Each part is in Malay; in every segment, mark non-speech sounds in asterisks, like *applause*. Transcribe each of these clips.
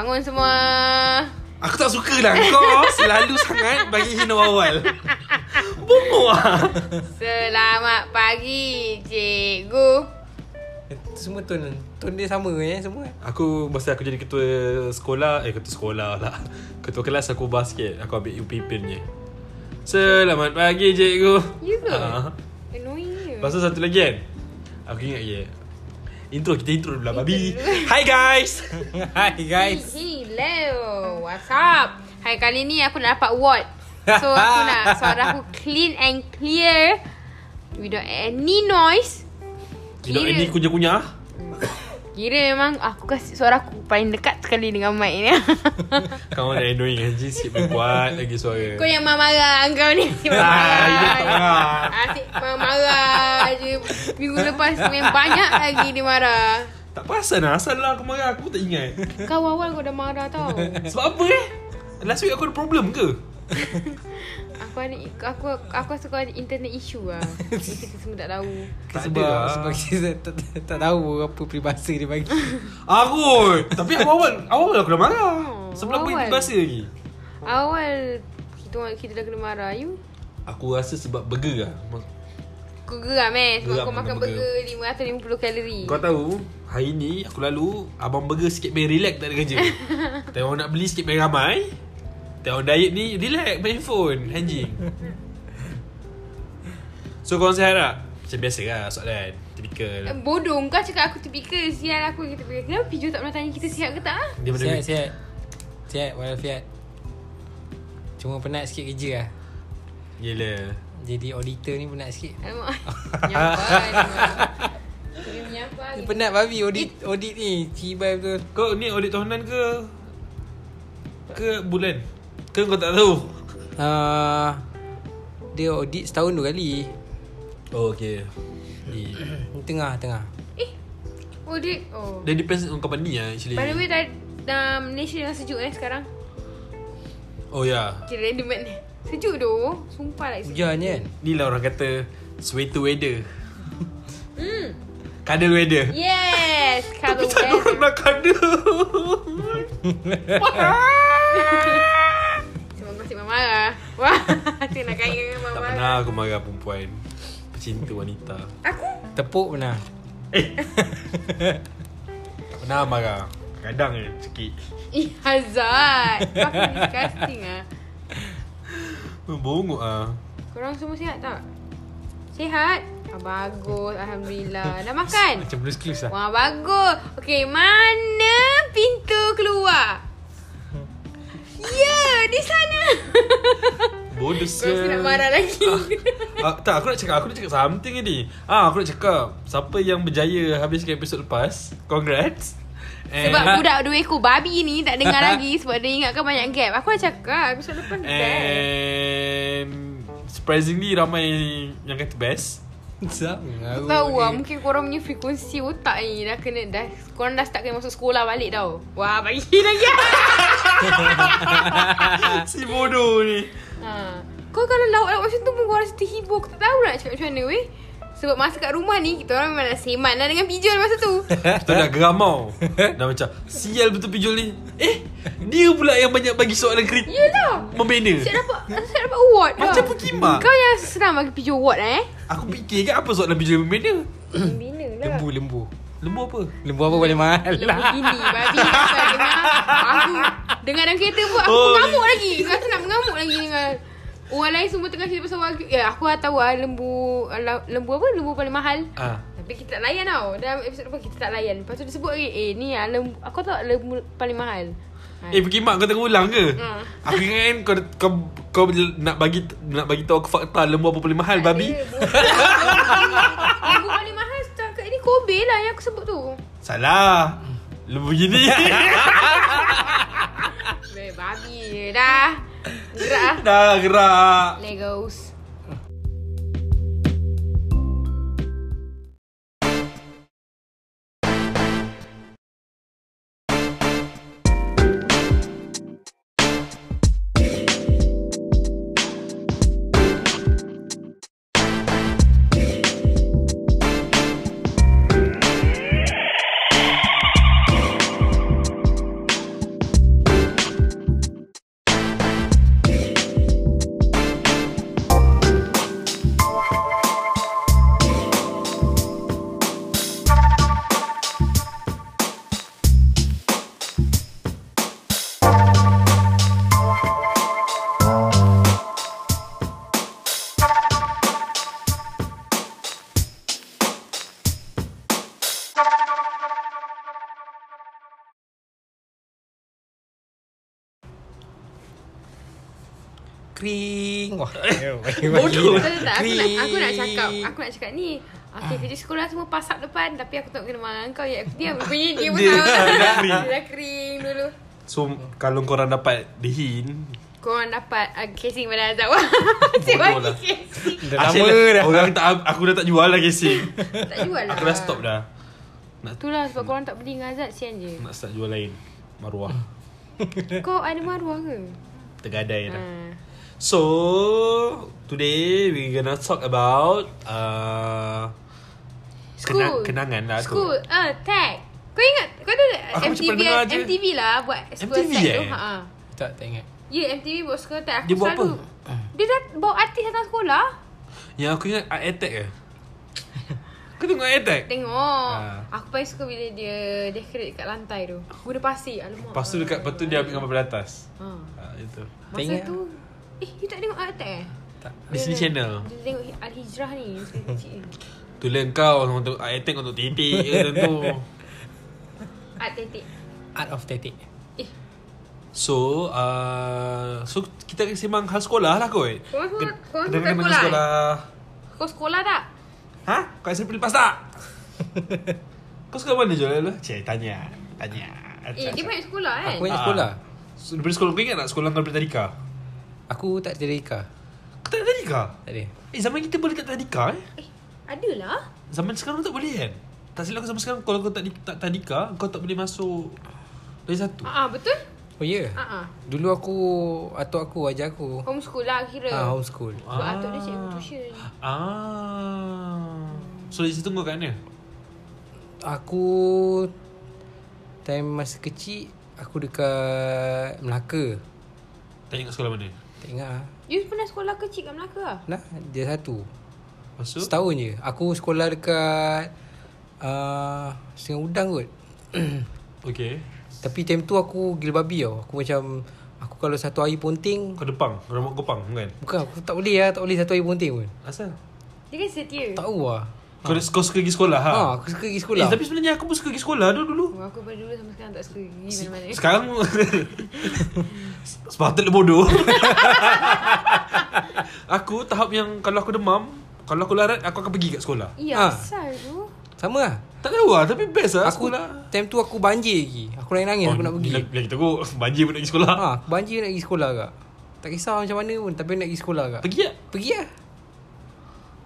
Bangun semua. Aku tak suka lah kau *laughs* selalu sangat bagi hina awal. Bongok lah. Selamat pagi, cikgu. Itu semua tone Tone dia sama eh semua Aku masa aku jadi ketua sekolah Eh ketua sekolah lah Ketua kelas aku ubah sikit Aku ambil UPP punya Selamat pagi cikgu You ke? Ah. Annoying je. Lepas tu satu lagi kan Aku ingat je Intro kita intro dulu lah babi *laughs* Hi guys *laughs* Hai guys Hello. What's up? Hai, kali ni aku nak dapat award. So, aku nak *laughs* suara aku clean and clear. Without any noise. Tidak ini kunyah-kunyah Kira memang aku kasih suara aku paling dekat sekali dengan mic ni. *laughs* Kau ada annoying Haji Sikit buat lagi suara Kau yang marah-marah kau ni. Asyik *laughs* Ah, dia tak marah. marah. Asyik marah je. Minggu lepas memang banyak lagi dia marah. Tak perasan lah Asal lah aku marah Aku tak ingat Kau awal kau dah marah tau. Sebab apa eh Last week aku ada problem ke *laughs* Aku ada aku aku rasa kau ada internet issue lah. *laughs* Kita semua tak tahu. Tak Sebab ada lah. Sebab kita tak, tak, tak tahu Apa peribahasa dia bagi *laughs* Aku Tapi aku awal Awal aku dah marah Oh, Sebelum aku awal. bahasa lagi Awal kita kita dah kena marah you. Aku rasa sebab burger lah Kau geram eh sebab Geram kau makan makan burger 550 kalori. Kau tahu Hari ni aku lalu Abang burger sikit main relax tak ada kerja *laughs* Tengok orang nak beli sikit main ramai Tengok diet ni Relax main phone Anjing. So korang sihat tak? Macam biasa lah soalan Eh, Typical Bodoh kau cakap aku typical Sial aku yang typical. Kenapa Pijo tak pernah tanya kita sihat ke tak ah? Dia Sihat sihat. Sihat walafiat. Cuma penat sikit kerja lah. Yelah Jadi auditor ni penat sikit. Alamak. *laughs* Menyampa Dia Penat babi audit audit ni. Cibai betul. Kau ni audit tahunan ke? Ke bulan? Ke kau tak tahu? uh, Dia audit setahun dua kali. Oh okay. *clears throat* Tengah tengah. Eh dia Oh. Dia depends on company lah actually. By the way dah, dah Malaysia dah sejuk eh sekarang? Oh ya. Yeah. Kira random ni. Sejuk tu Sumpah lah sejuk. Hujan kan? Ni lah orang kata Sweater weather. *laughs* Hmm. Cuddle weather. Yes *laughs* Tapi Kalau tak ada orang nak cuddle *laughs* marah Wah *laughs* nak kaya dengan Tak marah pernah aku marah perempuan Pecinta wanita Aku Tepuk pernah Tak pernah marah Kadang je sikit Ih Hazard Kau aku disgusting ah. Bongok ah. Korang semua sihat tak? Sihat? Ah, bagus Alhamdulillah Dah makan? Macam blues clues lah Wah bagus Okay mana pintu keluar? Ya di sana. *laughs* Bodoh Kau mesti nak marah lagi. Ah, Tak aku nak cakap Aku nak cakap something ni. Ah, Aku nak cakap Siapa yang berjaya Habiskan episod lepas Congrats. And, Sebab budak dua ekor babi ni Tak dengar *laughs* lagi Sebab dia ingatkan banyak gap. Aku dah cakap Episode lepas best And Surprisingly ramai Yang kata best. Aku tahu lah Mungkin korang punya frekuensi otak ni Dah kena dah Korang dah start kena masuk sekolah balik tau. Wah bagi lagi *laughs* *laughs* Si bodoh ni. Ha. Kau kalau lauk-lauk macam tu pun Kau rasa terhibur. Aku tak tahu nak cakap macam mana weh. Sebab masa kat rumah ni Kita orang memang dah semat lah Dengan pijol masa tu. Kita dah geram tau Dah macam Sial betul pijol ni. Eh Dia pula yang banyak bagi soalan kritik Yelah Membina. Siap dapat Siap dapat award. Macam dah. Pokemon. Kau yang senang bagi pijol award eh? Aku fikir kan Apa soalan pijol membina? Bina lah. Lembu lembu Lembu apa? Lembu apa boleh mahal Lembu lah. gini Babi Kau dengar Aku Dengar dalam kereta pun Aku Oh, mengamuk lagi. Rasa nak mengamuk lagi dengan Orang lain semua tengah cerita pasal wagyu Ya aku dah tahu lah Lembu Lembu apa? Lembu paling mahal. Ah, Tapi kita tak layan tau. Dalam episod depan kita tak layan. Lepas tu dia sebut lagi Eh ni lah lembu Aku tahu lembu paling mahal? Ha. Eh pergi mak kau tengah ulang ke? Ha. Aku ingat kan kau, kau, kau nak bagi nak bagi tahu aku fakta lembu apa paling mahal babi. *laughs* Eh, bodoh. Lembu paling mahal setakat ni Kobe lah yang aku sebut tu Salah. Lembu gini. Eh, Babi je dah Gerak lah Dah gerak. Legos kring. Wah. *laughs* Bodoh. Tak, tak, tak. Aku nak, aku nak cakap Aku nak cakap ni Okay, kerja sekolah semua pasak depan Tapi aku tak kena marah kau ya. *laughs* Dia punya dia pun Dia- tahu dia dah kering. Kering dulu So kalau korang dapat dihin Korang dapat uh, casing pada Azab *laughs* Bodoh bagi lah. casing Dah lama dah. Orang tak Aku dah tak jual lah casing Tak jual lah Aku dah stop dah Nak Itulah sebab korang tak beli dengan Azad Sian je nak start jual lain Maruah Kau ada maruah ke? Tergadai dah Ha. So Today We gonna talk about uh, School Kenangan lah tu. School uh, Tag Kau ingat Kau tak Aku MTV, je. MTV lah Buat school MTV tag eh? tu ha. Tak, tak ingat. Ya MTV buat school tag Aku Dia buat selalu Dia dah bawa artis datang sekolah Yang aku ingat Art Attack ke *laughs* Kau tengok Art Attack Tengok Ha. Aku paling suka bila dia Decorate kat lantai tu Guna pasir Alamak Lepas tu dekat Lepas tu dia ambil gambar dari atas ha. ha, Itu Masa Tengok. tu Eh you tak tengok Art Attack eh? Tak. Disney Channel Dia tengok Al-Hijrah ni *laughs* kecil ni Itulah kau Untuk Art Attack Untuk titik je tentu *laughs* Art Tetik Art of Static. Eh So uh, So kita sembang hal sekolah lah kot kenangan suka masa sekolah, sekolah Kau sekolah tak? Ha? Kau SMP lepas tak? *laughs* Kau sekolah mana je lah? Cik, tanya Tanya Eh dia banyak sekolah kan? Aku banyak Ah. sekolah. So, daripada sekolah kau ingat tak sekolah kau daripada tadika? Aku tak. Kau tak ada tadika? Tak ada. Eh zaman kita boleh tak tadika eh? Eh adalah Zaman sekarang tak boleh kan? Tak silap aku zaman sekarang Kalau kau tak, tak tadika Kau tak boleh masuk Dari satu Ah ah, betul? Oh ya? Yeah. Ah ah. Dulu aku, atuk aku ajar aku. Homeschool lah kira. Ah, homeschool. Sebab atuk dia cikgu tuition. Ah. So dari situ kau kat mana? Aku time masa kecil aku dekat Melaka. Tak ingat sekolah mana? Tak ingat ah. You pernah sekolah kecil kat Melaka lah? Nah, dia satu. Masuk? Setahun je. Aku sekolah dekat uh, Sungai Udang kot. *clears throat* Okay Tapi time tu aku gila babi tau. Aku macam aku kalau satu hari ponting Kau depang Rambut gopang kan? bukan aku tak boleh lah, tak boleh satu hari ponting pun. Asal? Dia kan setia. Tak tahu lah. Kau, kau suka pergi sekolah ha? Ha, aku suka pergi sekolah. Eh, tapi sebenarnya aku pun suka pergi sekolah dulu dulu. Oh, aku pada dulu sampai sekarang tak suka pergi mana-mana. Sekarang *laughs* Sepatutnya bodoh *laughs* Aku tahap yang Kalau aku demam Kalau aku larat Aku akan pergi kat sekolah Ya, asal tu. Sama lah. Tak tahu lah Tapi best lah Aku sekolah time tu aku banjir lagi. Aku nangis-nangis aku nak pergi. Lagi, teruk *laughs* Banjir pun nak pergi sekolah Ha, aku banjir nak pergi sekolah kak. Tak kisah macam mana pun tapi nak pergi sekolah kak. Pergi tak? Pergi lah.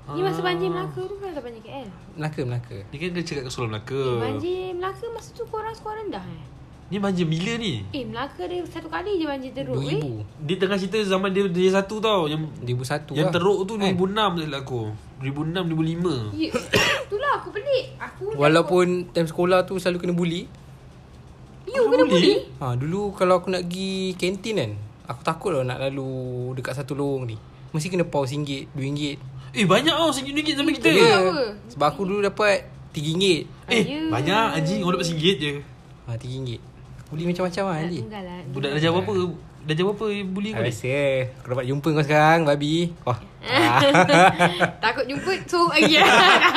Ni masa banjir Melaka tu kan tak banjir KL. Melaka, Melaka. Ni kan dia cakap kat sekolah Melaka Eh, banjir Melaka masa tu korang sekolah rendah eh? Ni banjir bila ni? Eh, Melaka dia satu kali je banjir teruk eh. 2000. Dia tengah cerita zaman dia dia satu tau Yang 2001 yang lah. teruk tu Kan? 2006 tak silap aku 2006 2005 Ya, *coughs* itulah aku pelik. Aku Walaupun time sekolah tu selalu kena bully. You kena bully. Ha, dulu kalau aku nak pergi kantin kan. Aku takut lah nak lalu dekat satu lorong ni. Mesti kena pause RM1, RM2. Eh banyak tau RM1 zaman kita Ya. Ya. apa? Sebab aku dulu dapat RM3. Eh Ya. banyak anjing Orang dapat RM1 je Ha, RM3. Bully macam-macam lah anjing. lah. Budak dah jawab apa? Dah jawab apa bully kau ni? biasa. Aku dapat jumpa kau sekarang, babi. Wah. *laughs* Takut jumpa so lagi lah.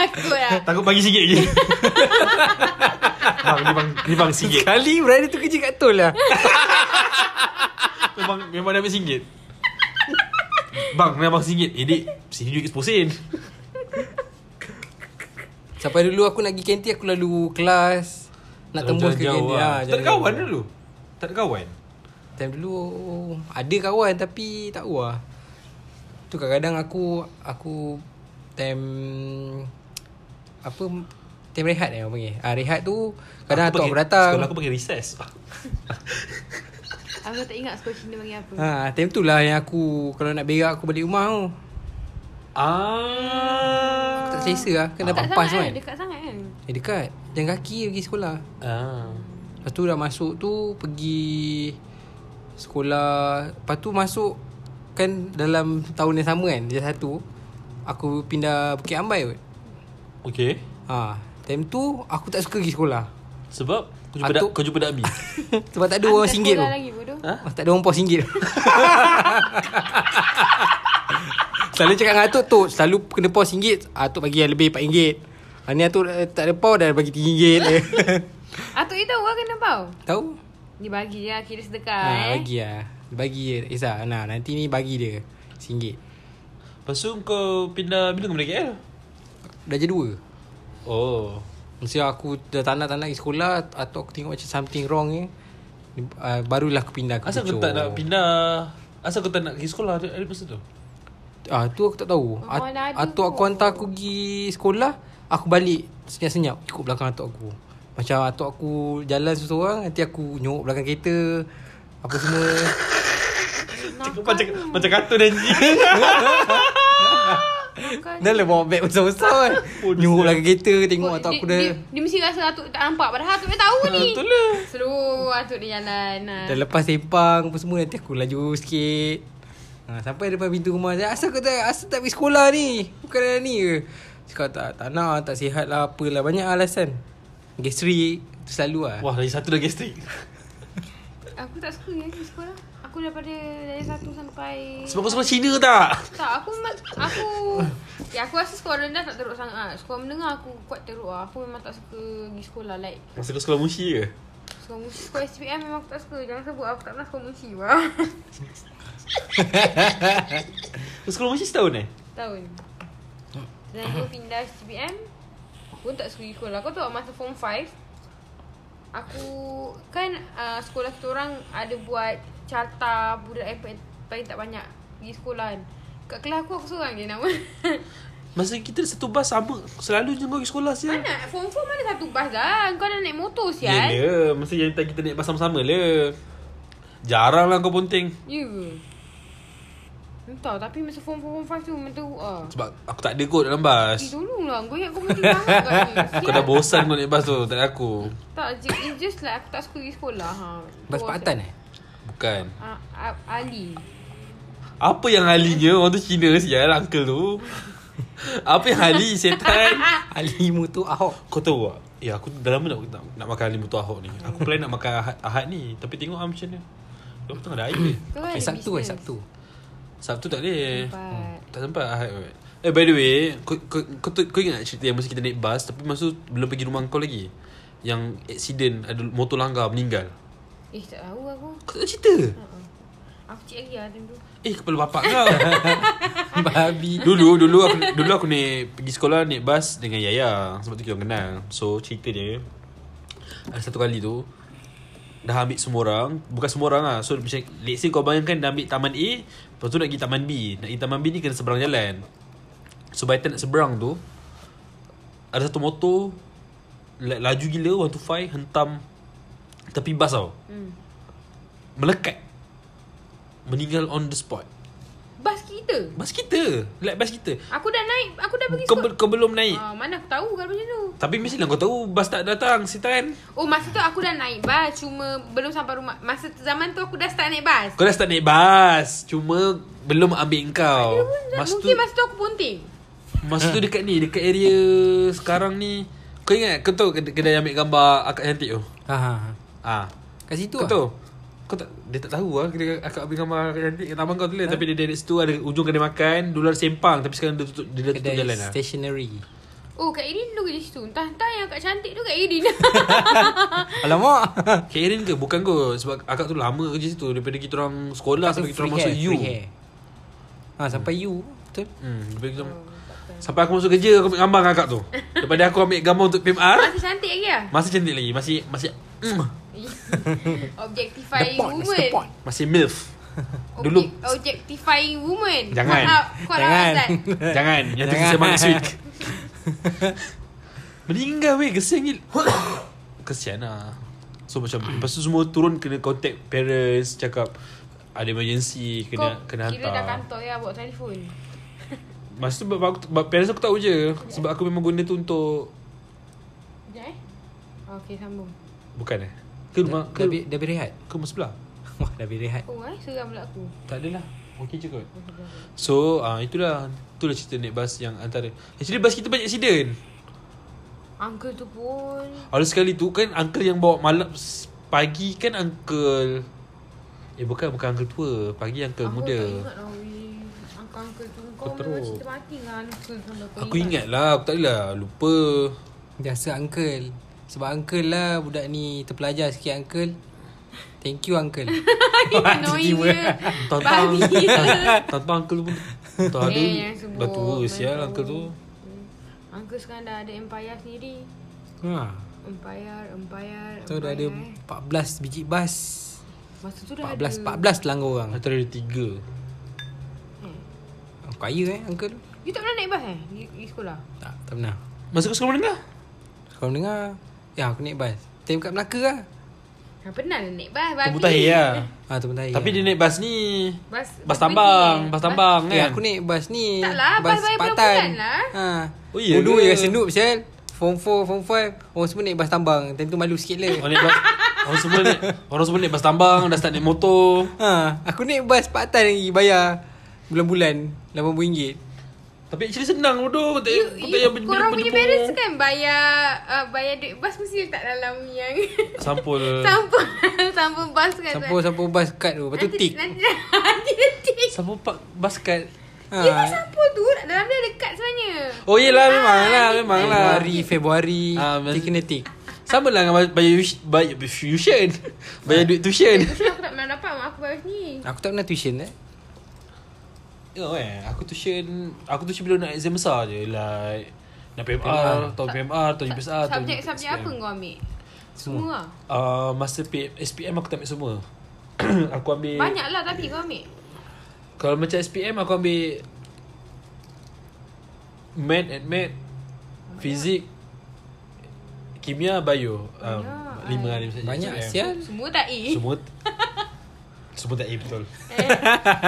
Takut lah. Takut bagi sikit lagi *laughs* Bang ni bang Ni bang sikit Sekali berada tu kerja kat tol lah. *laughs* Memang Memang dah ambil singgit Bang memang singgit Eh dik Sini duit seposen Sampai dulu aku nak pergi kantin aku lalu kelas nak tembus ke kantin. lah. Ha, Tak ada kawan dulu Tak ada kawan Time dulu ada kawan tapi tak tahu lah. Tu kadang-kadang aku aku time apa time rehat eh orang panggil. Ah rehat tu kadang atuk aku datang. Sekolah aku pakai recess *laughs* Aku tak ingat sekolah Cina panggil apa. Ha, time tu lah yang aku kalau nak berak aku balik rumah tu. Ah Aku tak selesa lah. Kan dapat pas kan. kan? Dekat sangat kan? Eh dekat. Jalan kaki pergi sekolah. Ah Lepas tu dah masuk tu pergi sekolah. Lepas tu masuk kan dalam tahun yang sama kan. Dia satu. Aku pindah Bukit Ambai kot. Okay Ha, time tu aku tak suka pergi sekolah. Sebab Kau jumpa, Atuk- dak, kau jumpa Dakbi *laughs* Sebab tak ada orang singgit tu. sekolah lagi bodoh. Ha? Tak ada orang pos singgit tu. *laughs* Selalu cakap dengan Atuk tu Selalu kena pos singgit Atuk bagi yang lebih RM4 ha, Ni Atuk eh, tak ada pau Dah bagi RM3 *laughs* Atuk you tahu lah kena bau. Tahu? Dia bagi je lah kira sedekah Ha, eh. bagi lah Bagi Izzah Nah nanti ni bagi dia RM1 Lepas tu kau pindah Bila kau pindah KL? Darjah 2 Oh Mesti aku dah tak nak tak nak pergi sekolah Atau aku tengok macam something wrong ni uh, Barulah aku pindah ke Asal kau Puchong. tak nak pindah Asal kau tak nak pergi sekolah Ada, ada masa tu Ah tu aku tak tahu. Oh, At, mana ada atuk aku hantar aku pergi sekolah, aku balik senyap-senyap ikut belakang atuk aku. Macam atuk aku jalan seorang, nanti aku nyok belakang kereta apa semua. *laughs* Cakap macam Macam kartun anjing. *laughs* Dah lah bawa beg besar-besar kan. Nyok belakang kereta tengok Oh, atuk aku dah dia, dia mesti rasa Atuk tak nampak Padahal Atuk dia tahu ni Betul lah Seluruh Atuk dia jalan ha. dah lepas sempang apa semua nanti aku laju sikit. Ha, sampai depan pintu rumah dia, asal kau tak asal tak pergi sekolah ni? Bukan dah ni ke? Cakap tak, tak nak, tak sihat lah, apalah. Banyak alasan. Gastrik, tu selalu lah. Wah lagi satu dah gastrik Aku tak suka ya pergi sekolah Aku daripada dari satu sampai Sebab kau sekolah Cina tak? Tak aku Aku Ya aku rasa sekolah rendah tak teruk sangat Sekolah menengah aku kuat teruk lah Aku memang tak suka pergi sekolah Like Masa kau sekolah musi ke? Sekolah musi Sekolah SPM memang aku tak suka Jangan sebut aku tak pernah sekolah musi wah. Kau *laughs* sekolah musi setahun eh? Tahun Dan aku pindah SPM Pun tak suka pergi sekolah Kau tahu masa form 5 Aku Kan uh, sekolah kita orang Ada buat Carta Budak yang paling, paling tak banyak Pergi sekolah kan. Kat kelas aku Aku seorang je nama. *laughs* Masa kita satu bas sama Selalu je kau pergi sekolah sial Mana? Form 4 mana satu bas dah? Kau dah naik motor sial Ya Masa yang time kita naik bas sama-sama le. Jarang lah kau ponteng Ya ke? Entah tapi masa form 4 form 5 tu Memang teruk lah Sebab aku tak ada kot dalam bas. Eh tolonglah Kau ingat kau penting sangat kat *laughs* ni. Kau dah bosan kau naik bas tu Tak ada aku. Tak It's just like Aku tak suka pergi sekolah ha. Bas Tu Pakatan eh? Bukan. Ah, ah, Ali. Apa yang halinya Orang tu Cina sial Uncle tu? Apa yang hali setan? *laughs* Ali Mutu Ahok. Kau tahu tak? Ya aku dah lama nak, nak, nak makan Ali Mutu Ahok ni. Aku plan nak makan Ahad, Ahad ni Tapi tengok ah macam mana. Dia tengah *coughs* ada air Kau kan Eh, Sabtu eh. Sabtu. Sabtu tak boleh. Sempat. Tak sempat Ahad. Kot Eh by the way Kau, kau, kau, tu- kau ingat cerita yang masa kita naik bas Tapi masa tu belum pergi rumah kau lagi? Yang accident Ada motor langgar meninggal Eh tak tahu aku Kau tak cerita uh-uh. Aku cik lagi lah time tu Eh kepala bapak kau *laughs* Babi. Dulu dulu aku dulu aku naik pergi sekolah naik bas dengan Yaya sebab tu kita kenal. So cerita dia ada satu kali tu dah ambil semua orang, bukan semua orang lah. So macam let's say kau bayangkan dah ambil taman A, lepas tu nak pergi taman B. Nak pergi taman B ni kena seberang jalan. So by time nak seberang tu ada satu motor la- laju gila 125 hentam tepi bas tau. hmm. Melekat. Meninggal on the spot. Bas kita Bas kita. Like bas kita. Aku dah naik Aku dah pergi Kau, be- kau belum naik. Ah, mana aku tahu kalau macam tu Tapi mestilah kau tahu bas tak datang setan. Oh masa tu aku dah naik bas Cuma belum sampai rumah Masa tu zaman tu aku dah start naik bas Kau dah start naik bas. Cuma belum ambil kau. Masa tu Mungkin masa tu aku ponting masa tu dekat ni, dekat area sekarang ni. Kau ingat kau tahu kedai ambil gambar akak cantik tu? Ha ha. ha. Ah. Kat situ Kau ah. tahu? Kau tak dia tak tahu lah kedai akak ambil gambar cantik kat taman kau tu lah. Tapi dia dari situ ada ujung kedai makan, dulu ada sempang tapi sekarang dia tutup dia dah tutup Kedai jalan lah. stationery. Oh Kak Irin dulu di situ Entah entah yang Kak cantik tu Kak Irin *laughs* Alamak. *laughs* Kak Erin ke? Bukan kot Sebab akak tu lama kerja situ Daripada kita orang sekolah Sampai kita orang masuk U hair. Ha sampai U. Betul. Hmm, daripada kita Sampai aku masuk kerja Aku ambil gambar dengan akak tu. *laughs* Daripada aku ambil gambar untuk PMR Masih cantik lagi lah Masih cantik lagi Masih Masih mm, *laughs* Objectifying woman. Masih MILF. Dulu. Object- Objectifying woman. Jangan. Kau- Kau Jangan. Azad *laughs* Jangan. Yang tu Jangan. saya next week Meninggal weh. Kesian gila. *coughs* Kesian lah. So macam Lepas tu semua turun Kena contact parents Cakap Ada emergency Kena Kau kena kira dah hantar. kantor ya Bawa telefon Masa tu bapak aku, bapak, parents aku tahu je. Sebab aku memang guna tu untuk Sekejap eh. Okay sambung. Bukan eh? Ke rumah Dah, Ke, dah, bi- dah berehat. ke rumah sebelah? *laughs* Wah, dah berehat. Oh eh Seram pula aku. Tak adalah. Okay je kot. So uh, itulah. Itulah cerita naik bas yang antara Actually bas kita banyak accident. Uncle tu pun. Ada sekali tu kan Uncle yang bawa malam s- Pagi kan uncle? Eh bukan Bukan uncle tua. Pagi uncle Aku muda. tak ingat lah weh. Uncle-uncle tu Kau teruk. cerita mati dengan uncle lah. Aku ingat lah Aku tak adalah Lupa Biasa uncle. Sebab uncle lah budak ni terpelajar sikit uncle. Thank you uncle. *laughs* Annoying je. Babi. *laughs* Tantang uncle pun Tak ada Eh. Dah tua sial Betul. uncle tu. Uncle sekarang dah ada empire sendiri. Ha. Empire, empire, Tu dah ada empire, eh. 14 biji bas. Masa tu dah 14 ada. 14 telangga orang. Antara ada tiga Eh. Kaya eh uncle tu. You tak pernah naik bas eh? Di, di sekolah? Tak, tak pernah. Masa kau sekolah menengah Kau dengar? Ya aku naik bas. Time kat Melaka lah. Ha, pernah lah naik bas. babi. Tu mutakhir lah Ha tu pun tak Tapi dia naik bas ni Bas, Bas tambang? Bas tambang Eh, kan aku naik bas ni Tak lah, bas bayar bulan-bulan lah. ha. Oh, iya Bodoh je senup sial Form 4, Form 5 Orang semua naik bas tambang Time tu malu sikit lah Orang naik bas Orang semua naik Orang semua naik bas tambang Dah start naik motor ha. Aku naik bas part time lagi Bayar Bulan-bulan RM80 Tapi actually senang bodoh. Kau tak You, payah berjemur korang punya parents kan bayar uh, bayar duit bas mesti letak dalam yang Sampul. *laughs* Sampul. *laughs* Sampul bas kan. Sampul-sampul bas kad tu. Lepas tu tik. Nanti nanti dia tik. Sampul pak bas kad. Ha. Dia kan sampul tu. Dalam dia ada kad sebenarnya. Oh yelah memang lah Memang lah. Februari. Februari. Ah, Tik kena tik. Sama lah dengan bayar tuition. Bayar duit tuition. Aku tak pernah dapat mak aku bayar sini. Aku tak pernah tuition eh Tengok eh Aku tuition Aku tuition bila nak exam besar je. Like Nak PMR Tahun PMR Tahun UPSR Subjek-subjek apa kau ambil? Semua. Lah. uh, Masa P- SPM aku tak ambil semua. *clears throat* Aku ambil Banyak lah tapi kau ambil. Kalau macam SPM aku ambil Math and Math Fizik Kimia Bio. Um, Banyak, Lima lah subjek Banyak sial. Semua tak A. Semua *laughs* Semua tak A betul Eh,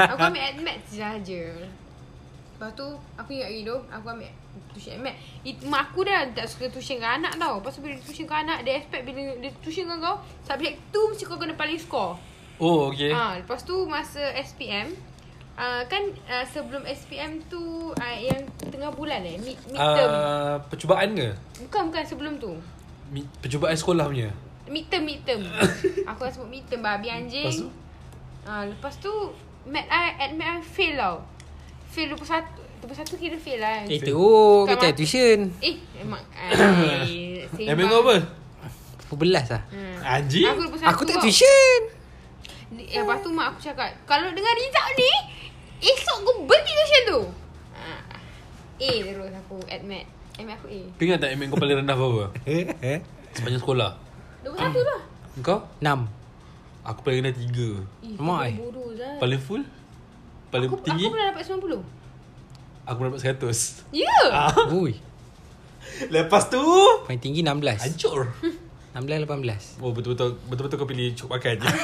aku ambil *laughs* admat sahaja. Lepas tu aku ingat lagi tu aku ambil tuition admat. It, mak aku dah tak suka tuition dengan anak tau. Lepas tu bila tuition dengan anak dia expect bila dia tuition dengan kau subjek tu mesti kau kena paling score. Oh okay Ah, lepas tu masa SPM Uh, kan uh, sebelum SPM tu uh, yang tengah bulan eh mid midterm uh, uh, Percubaan ke? bukan bukan sebelum tu Mi- Percubaan sekolah punya midterm midterm *laughs* aku dah sebut midterm babi anjing Lepas tu? Ah, lepas tu mat I admit I fail tau. Fail 21 21 kira fail lah. Eh teruk mak- tuition Eh memang *coughs* eh, kau apa? Berbelas lah Hmm. Anjing? Aku 21 Aku tak tuition eh, Lepas tu mak aku cakap Kalau dengan result ni Esok aku berhenti tuition tu. A terus aku admit Admit aku A Kau ingat tak MN kau paling rendah berapa? Eh *laughs* Sepanjang sekolah 21 tu lah Kau? Enam Aku paling rendah 3 Eh, Mak, kau eh. bodoh Zat Paling full? Paling aku, tinggi? Aku pernah dapat 90 Aku dapat 100 Ya yeah. Ah. Ui Lepas tu Paling tinggi 16 Hancur 16 18 Oh betul-betul Betul-betul kau pilih cukup makan je *laughs*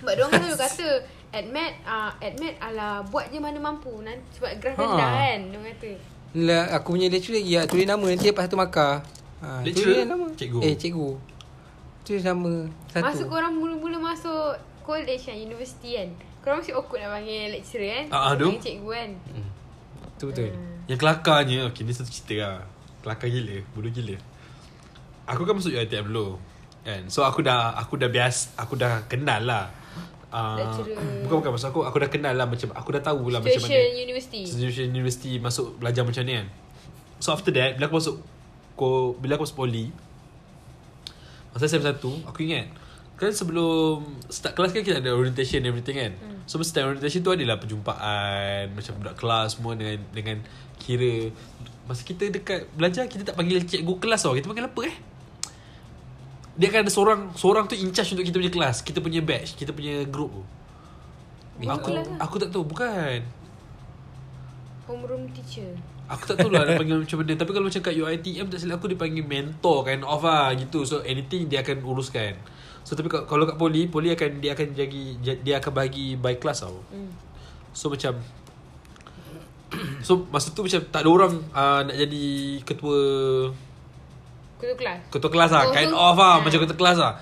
Sebab diorang selalu kata Admit uh, Admit ala Buat je mana mampu nanti, Sebab graf Ha. rendah kan Diorang kata Lah, aku punya lecturer lagi ya, tulis nama nanti lepas satu markah. Ha, Lecturer? tulis nama. Cikgu? Eh, cikgu. Tulis nama satu. Masa korang mula-mula masuk College kan Universiti kan Korang mesti awkward nak panggil lecturer kan? Ah, ah, tu. Panggil cikgu kan? Tu betul. Yang kelakarnya Okay ni satu cerita lah. Kelakar gila Bodoh gila. Aku kan masuk UiTM dulu Kan? So aku dah Aku dah bias Aku dah kenal lah. Uh, Lecturer. Bukan bukan Maksud aku Aku dah kenal lah macam Aku dah tahu lah macam mana university. Situation university Masuk belajar macam ni kan. So after that Bila aku masuk ko, Bila aku masuk poly Masa sem satu Aku ingat. Kan sebelum Start kelas kan kita ada orientation everything kan? Hmm. So masa time orientation tu adalah perjumpaan Macam budak kelas semua Dengan dengan kira. Masa kita dekat belajar Kita tak panggil cikgu kelas tau. Kita panggil apa eh? Dia akan ada seorang Seorang tu in charge untuk kita punya kelas. Kita punya batch Kita punya group tu. Aku lah. aku tak tahu Bukan. Homeroom teacher Aku tak tahu lah Dia panggil macam mana Tapi kalau macam kat UiTM Tak silap aku Dia panggil mentor kind of lah Gitu. So anything Dia akan uruskan. So tapi kalau- kat poli Poli akan Dia akan jadi Dia akan bagi by class tau. Hmm. So macam *clears throat* So masa tu macam Tak ada orang uh, Nak jadi Ketua Ketua kelas? Ketua kelas lah Oh, Kind of lah ah. Macam ketua kelas lah.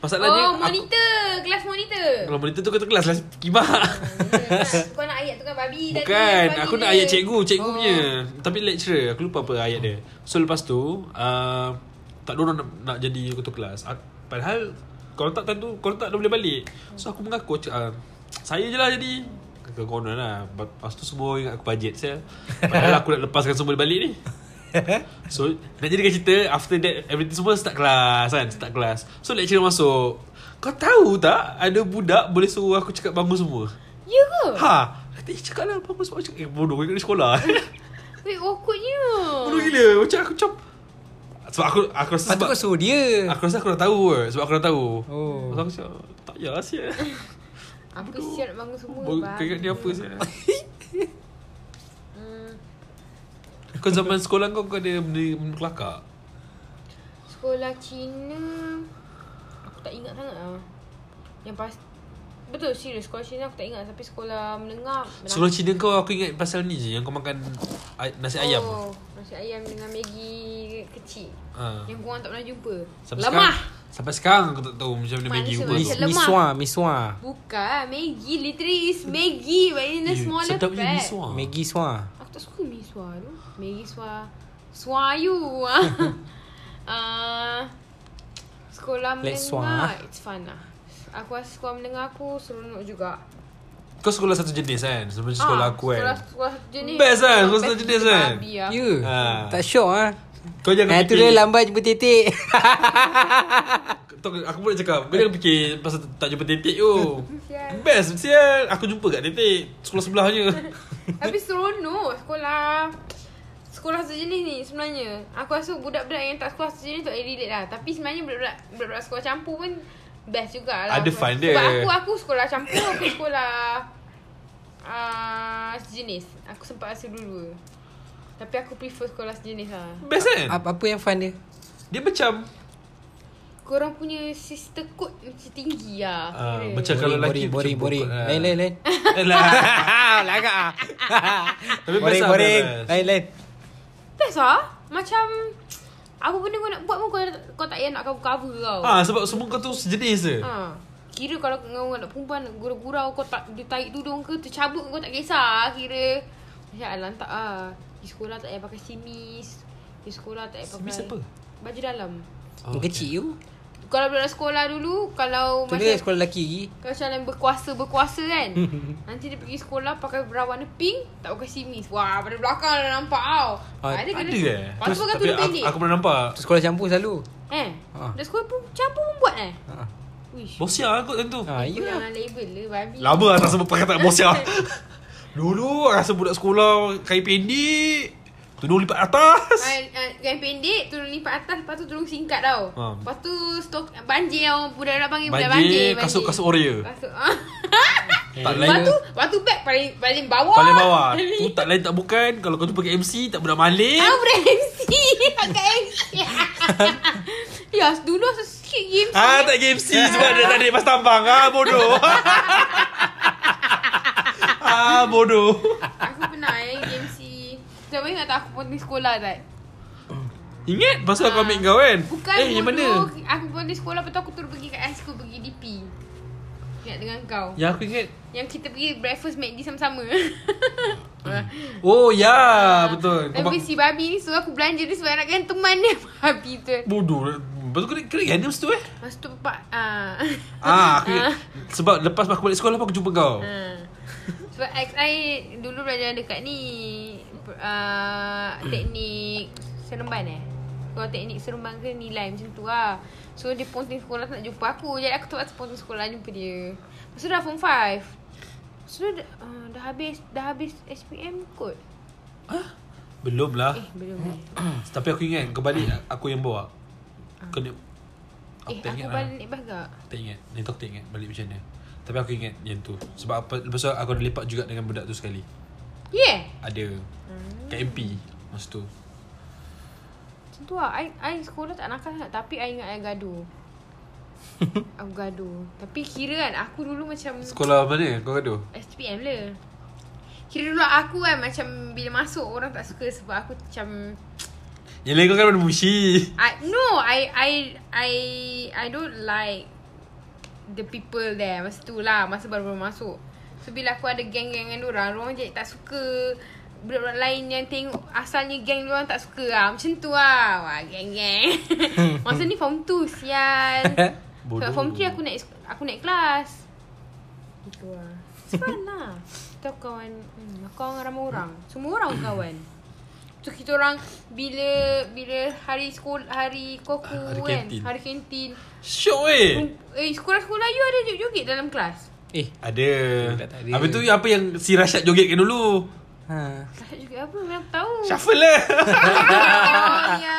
Masalahnya Oh monitor Kelas monitor. Kalau monitor tu ketua kelas Kelas kimak. *laughs* Kau babi tadi, Bukan babi Aku dia. nak ayat cikgu Cikgu Oh. punya. Tapi lecturer Aku lupa apa ayat dia. So lepas tu uh, Tak ada orang nak, nak jadi ketua kelas. Ak- Padahal Kalau tak time tu Kalau tak dah boleh balik. So aku mengaku uh, Saya je lah jadi Kekonon lah. Lepas tu semua ingat aku bajet saya. Padahal aku nak lepaskan semua balik ni. *laughs* So nak jadikan cerita After that Everything semua start kelas kan Start kelas. So lecturer masuk. Kau tahu tak Ada budak Boleh suruh aku cakap bangun semua? Ya ke? Ha eh cakap lah Bangun semua Aku cakap Eh bodoh Kau di sekolah *laughs* Wait, awkwardnya. Bodoh gila Macam aku macam Sebab aku Aku rasa sebab kau suruh dia Aku rasa aku dah tahu ke Sebab aku dah tahu Oh. So aku cakap Tak payah lah sial *laughs* Apa siap bangun semua. Kau bang. ingat dia apa sial Hmm, Kau zaman sekolah kau Kau ada benda, benda kelakar sekolah Cina. Aku tak ingat sangat lah. Yang pas Betul serius Sekolah Cina aku tak ingat Tapi sekolah menengah Sekolah Cina kau aku ingat pasal ni je Yang kau makan ay- Nasi ayam Oh, nasi ayam dengan Maggi kecil. ha. Yang korang tak pernah jumpa. Sampai Lemah. sekarang, Sampai sekarang aku tak tahu Macam mana Maggi rupa tu Mis, miswa, miswa. Bukan Maggi Literally is Maggi But in a Eh, smaller sedapnya pack miswa. Maggi swa. Aku tak suka mi swa tu Maggi swa Swayu uh, Sekolah menengah swa. It's fun lah Aku rasa sekolah menengah aku Seronok juga Kau sekolah satu jenis kan Sebelum sekolah Ah, aku Sekolah, kan sekolah satu jenis Best kan? Sekolah satu jenis kan? lah. Ya. Ah. Tak syok ah. Kau jangan Eh tu fikir dia lambat jumpa titik. *laughs* Tahu, Aku pun nak cakap Kau jangan fikir Pasal tak jumpa titik tu. Best sial Aku jumpa kat titik Sekolah sebelah je *laughs* Tapi seronok Sekolah Sekolah sejenis ni sebenarnya Aku rasa budak-budak yang tak sekolah sejenis tak boleh relate lah Tapi sebenarnya budak-budak, budak-budak sekolah campur pun Best jugalah Ada aku fun dia. Sebab aku aku sekolah campur Aku sekolah uh, Sejenis Aku sempat rasa dulu Tapi aku prefer sekolah sejenis lah Best kan apa, apa yang fun dia? Dia macam Korang punya sister code macam tinggi lah Ah, kira. macam kalau lelaki boring, boring, boring. ah. Lain, lain, lain. Eh lah *laughs* Lagak ah. Tapi boring, lah, boring. best. Lain, lain. Best lah Macam Apa benda kau nak buat pun kau, kau tak payah nak cover-cover tau Ah sebab semua kau tu sejenis je Ha. Kira kalau kau anak perempuan gurau-gurau kau tak dia tarik tudung ke tercabut kau tak kisah kira. Ya alah tak ah. Di sekolah tak payah pakai simis. Di sekolah tak payah pakai Simis apa? Baju dalam. Oh, kecil tu. Kalau budak sekolah dulu kalau Tu macam sekolah lelaki lagi. kalau macam yang berkuasa-berkuasa kan. *laughs* nanti dia pergi sekolah pakai bra warna pink, tak pakai simis. Wah, pada belakang dah nampak tau. Ah, ada kena. Ada eh Lepas tu pakai tudung aku, pendek. aku pernah nampak Tu sekolah campur selalu. Eh, Ah. dah sekolah pun campur pun buat eh. Ha. Wish. Bosia kot tentu Ha, Itu ya. jangan label le babi. Lama lah tak sebut pakai tak bosia *laughs* Dulu rasa budak sekolah Kain pendek Tudung lipat atas. Uh, uh, yang pendek Turun lipat atas Lepas tu turun singkat tau. Ha. Lepas tu stok Banjir tau Budak-budak panggil budak Banjir, banjir kasut-kasut Oreo Kasut. Ah. *laughs* Tak Lepas lain tu Lepas tu bag paling, paling bawah. Paling bawah. *laughs* Tu tak lain tak bukan. Kalau kau jumpa kat MC Tak budak maling. Ah budak MC Kat MC Ya dulu aku sikit game Ah tak ke MC Sebab dia tak ada pas tambang. Ah bodoh. *laughs* Ah bodoh. Aku pernah eh game Kau ingat tak aku pun di sekolah tak *clears throat* Ingat? Pasal aku ambil kau kan? Bukan Eh yang mana. Aku di sekolah Lepas tu aku turun pergi kat high school Pergi DP Ingat dengan kau? Yang aku ingat. Yang kita pergi breakfast McD sama-sama. *laughs* Oh ya Betul. Kau Tapi bak- si babi ni suruh aku belanja dia sebab nak teman dia. *laughs* Babi tu. Bodoh. Lepas tu kena kena gana masa tu eh? Masa tu pak ah. *laughs* Ah aku ingat. Sebab lepas aku balik sekolah Aku jumpa kau. Ah. Sebab ex I dulu belajar dekat ni uh, teknik seremban eh. Kalau teknik seremban ke nilai macam tu lah. So dia ponting sekolah tak nak jumpa aku. Jadi aku terpaksa ponting sekolah jumpa dia. Lepas tu dah form 5. So dah, uh, dah habis dah habis SPM kot. Belum lah Eh belum. *clears throat* Tapi aku ingat Kau balik Aku yang bawa Kau ni eh tak aku ingat lah. balik naik tak? Ingat Ni tu aku tak ingat Balik macam mana Tapi aku ingat yang tu Sebab apa Lepas tu aku ada lepak juga Dengan budak tu sekali Yeah. Ada. Kat MP Masa tu. Macam tu lah. I, I sekolah tak nakal sangat Tapi I ingat I gaduh. *laughs* Aku gaduh. Tapi kira kan Aku dulu macam Sekolah mana kau gaduh? SPM le. Kira dulu aku kan Macam bila masuk Orang tak suka Sebab aku macam Yang lain kau kan mana bushi *laughs* I, No I I I I don't like The people there. Masa tu lah Masa baru-baru masuk So bila aku ada geng-geng dengan orang Orang jadi tak suka Budak-budak lain yang tengok Asalnya geng orang tak suka lah Macam tu lah Wah geng-geng *laughs* Masa ni form 2 Sial. *laughs* Sebab form 3 aku naik Aku naik kelas Itu lah fun lah Kita kawan hmm, Kawan dengan ramai orang Semua orang kawan So tu kita orang bila bila hari sekolah hari koku Hari kan, kantin. hari kantin. Syok weh. Eh sekolah-sekolah you ada joget-joget dalam kelas. Eh Ada. Tak, tak ada. Habis tu apa yang si Rashad jogetkan dulu? ha. Kelas joget apa? Aku tahu. Shuffle lah. Oh *laughs* ya.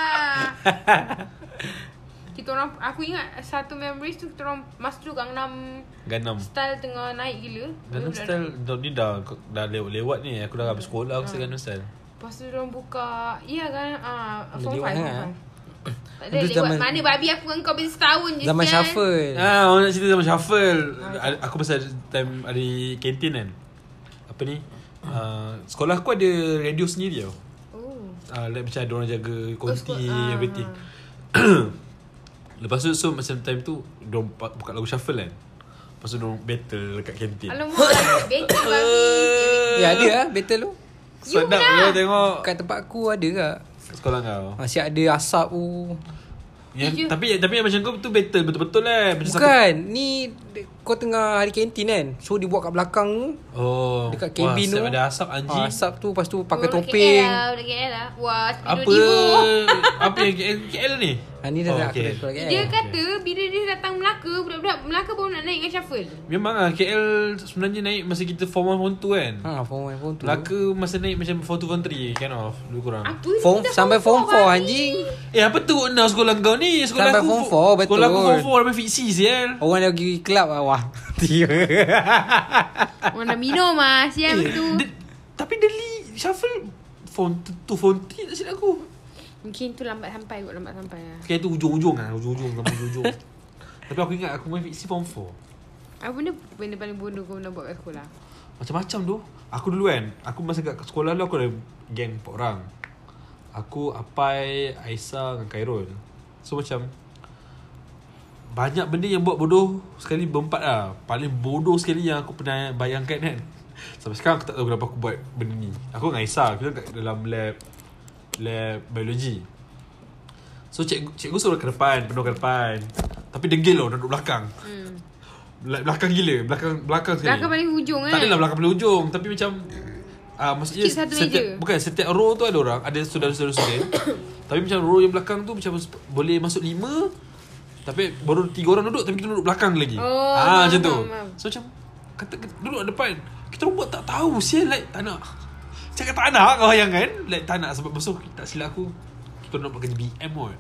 kita orang aku ingat satu memories tu kita orang masa tu Gangnam Ganam. style tengah naik gila. Budak-budak style dah ni dah dah lewat-lewat ni. Aku dah habis sekolah aku style Ganam style. Lepas tu diorang buka Ya kan ah, Form 5 Lewat Form sangat, 5 Tak ada lewat zaman- Mana babi aku dengan kau beza setahun je Zaman shuffle Ah, orang nak cerita zaman shuffle. Ada- Aku pasal time hari kantin kan. Apa ni? Uh, sekolah aku ada radio sendiri tau. Oh Uh, like macam ada orang jaga konti, Oh, ah, everything. *clears throat* Lepas tu, so macam time tu, diorang buka lagu shuffle kan. Lepas tu diorang battle dekat kantin. Alamak *coughs* Betul babi *coughs* Ya ada lah battle tu Sedap lah. tu tengok Kat tempat aku ada kak sekolah kau. Masih ada asap tu Yang, Ya. tapi tapi yang macam kau tu battle betul-betul lah. Macam Bukan Ni Kau tengah hari kantin kan So dia buat kat belakang tu oh. Dekat kabin Wah, tu ada asap anjing. ah, Asap tu Lepas tu pakai Budak topeng KL lah KL lah Wah Apa? Apa yang KL, KL ni? Ha, Ni dah Oh, nak okay. aku dah Dia kata Bila dia datang Melaka Budak-budak Melaka baru nak naik dengan shuffle Memang lah KL sebenarnya naik masa kita form 1 form 2 kan. Ha form 1 form 2 Melaka masa naik macam form 2 form 3 kind of lebih kurang. Apa ni Form- kita sampai form four, four, babi. anjing. Eh apa tu nak sekolah kau ni? Sekolah Sampai aku form four, Sekolah aku betul. form 4 sampai fiksi sial. Orang dah pergi club lah Wah *laughs* Orang dah minum lah Sial Eh, tu dia- tapi Deli shuffle form 2 form 3 tak silap aku. Mungkin tu lambat sampai kot Lambat sampai lah. Kayak tu ujung-ujung lah, ujung-ujung sampai ujung. *laughs* tapi aku ingat aku main fiksi form 4. Apa benda Benda paling bodoh kau pernah buat kat sekolah. Macam-macam tu. Aku dulu kan Aku masa kat sekolah dulu Aku ada geng 4 orang. Aku Apai Aisyah dengan Khairul. So macam Banyak benda yang buat bodoh Sekali berempat lah. Paling bodoh sekali Yang aku pernah bayangkan kan. *laughs* Sampai sekarang aku tak tahu Kenapa aku buat benda ni. Aku dengan Aisyah Kita kat dalam lab Lab biologi So cikgu, cikgu suruh ke depan Penuh ke depan. Tapi degil loh Duduk belakang. Hmm. Bel- Belakang gila Belakang belakang sekali. Belakang paling hujung kan tak adalah belakang paling hujung Tapi macam uh, Maksudnya satu setiap, meja. Bukan setiap row tu ada orang Ada saudara-saudara student *coughs* Tapi macam row yang belakang tu Macam boleh masuk lima Tapi baru tiga orang duduk Tapi kita duduk belakang lagi. Oh, ah, Macam tu. So macam kata, kata, Duduk depan. Kita orang buat tak tahu Sial like tak nak Cakap tak nak kau bayangkan. Like tak nak sebab besok Tak silap aku. Kita nak buat kerja BM kot.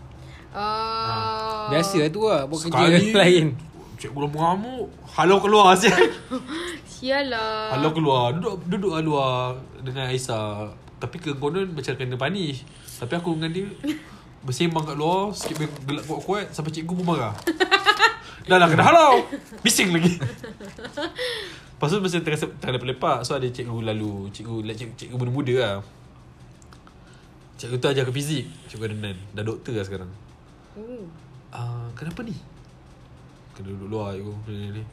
Oh. Biasa lah tu lah Buat Sekali. kerja *laughs* lain. Cikgu dah mengamuk. Halau keluar *laughs* sial Sial lah. Halau keluar. Duduk duduk lah luar Dengan Aisyah. Tapi ke konon Macam kena punish. Tapi aku dengan dia Bersembang kat luar Sikit gelap kuat-kuat Sampai cikgu pun marah. *laughs* Dah lah kena halau. Bising lagi Lepas tu masa tengah, tengah lepak-lepak So ada cikgu lalu. Cikgu cikgu, cikgu muda-muda lah. Cikgu tu ajar ke fizik. Cikgu Adnan Dah doktor lah sekarang. Oh. Ah, Kenapa ni? Kena duduk luar cikgu. Ni, ni, ni.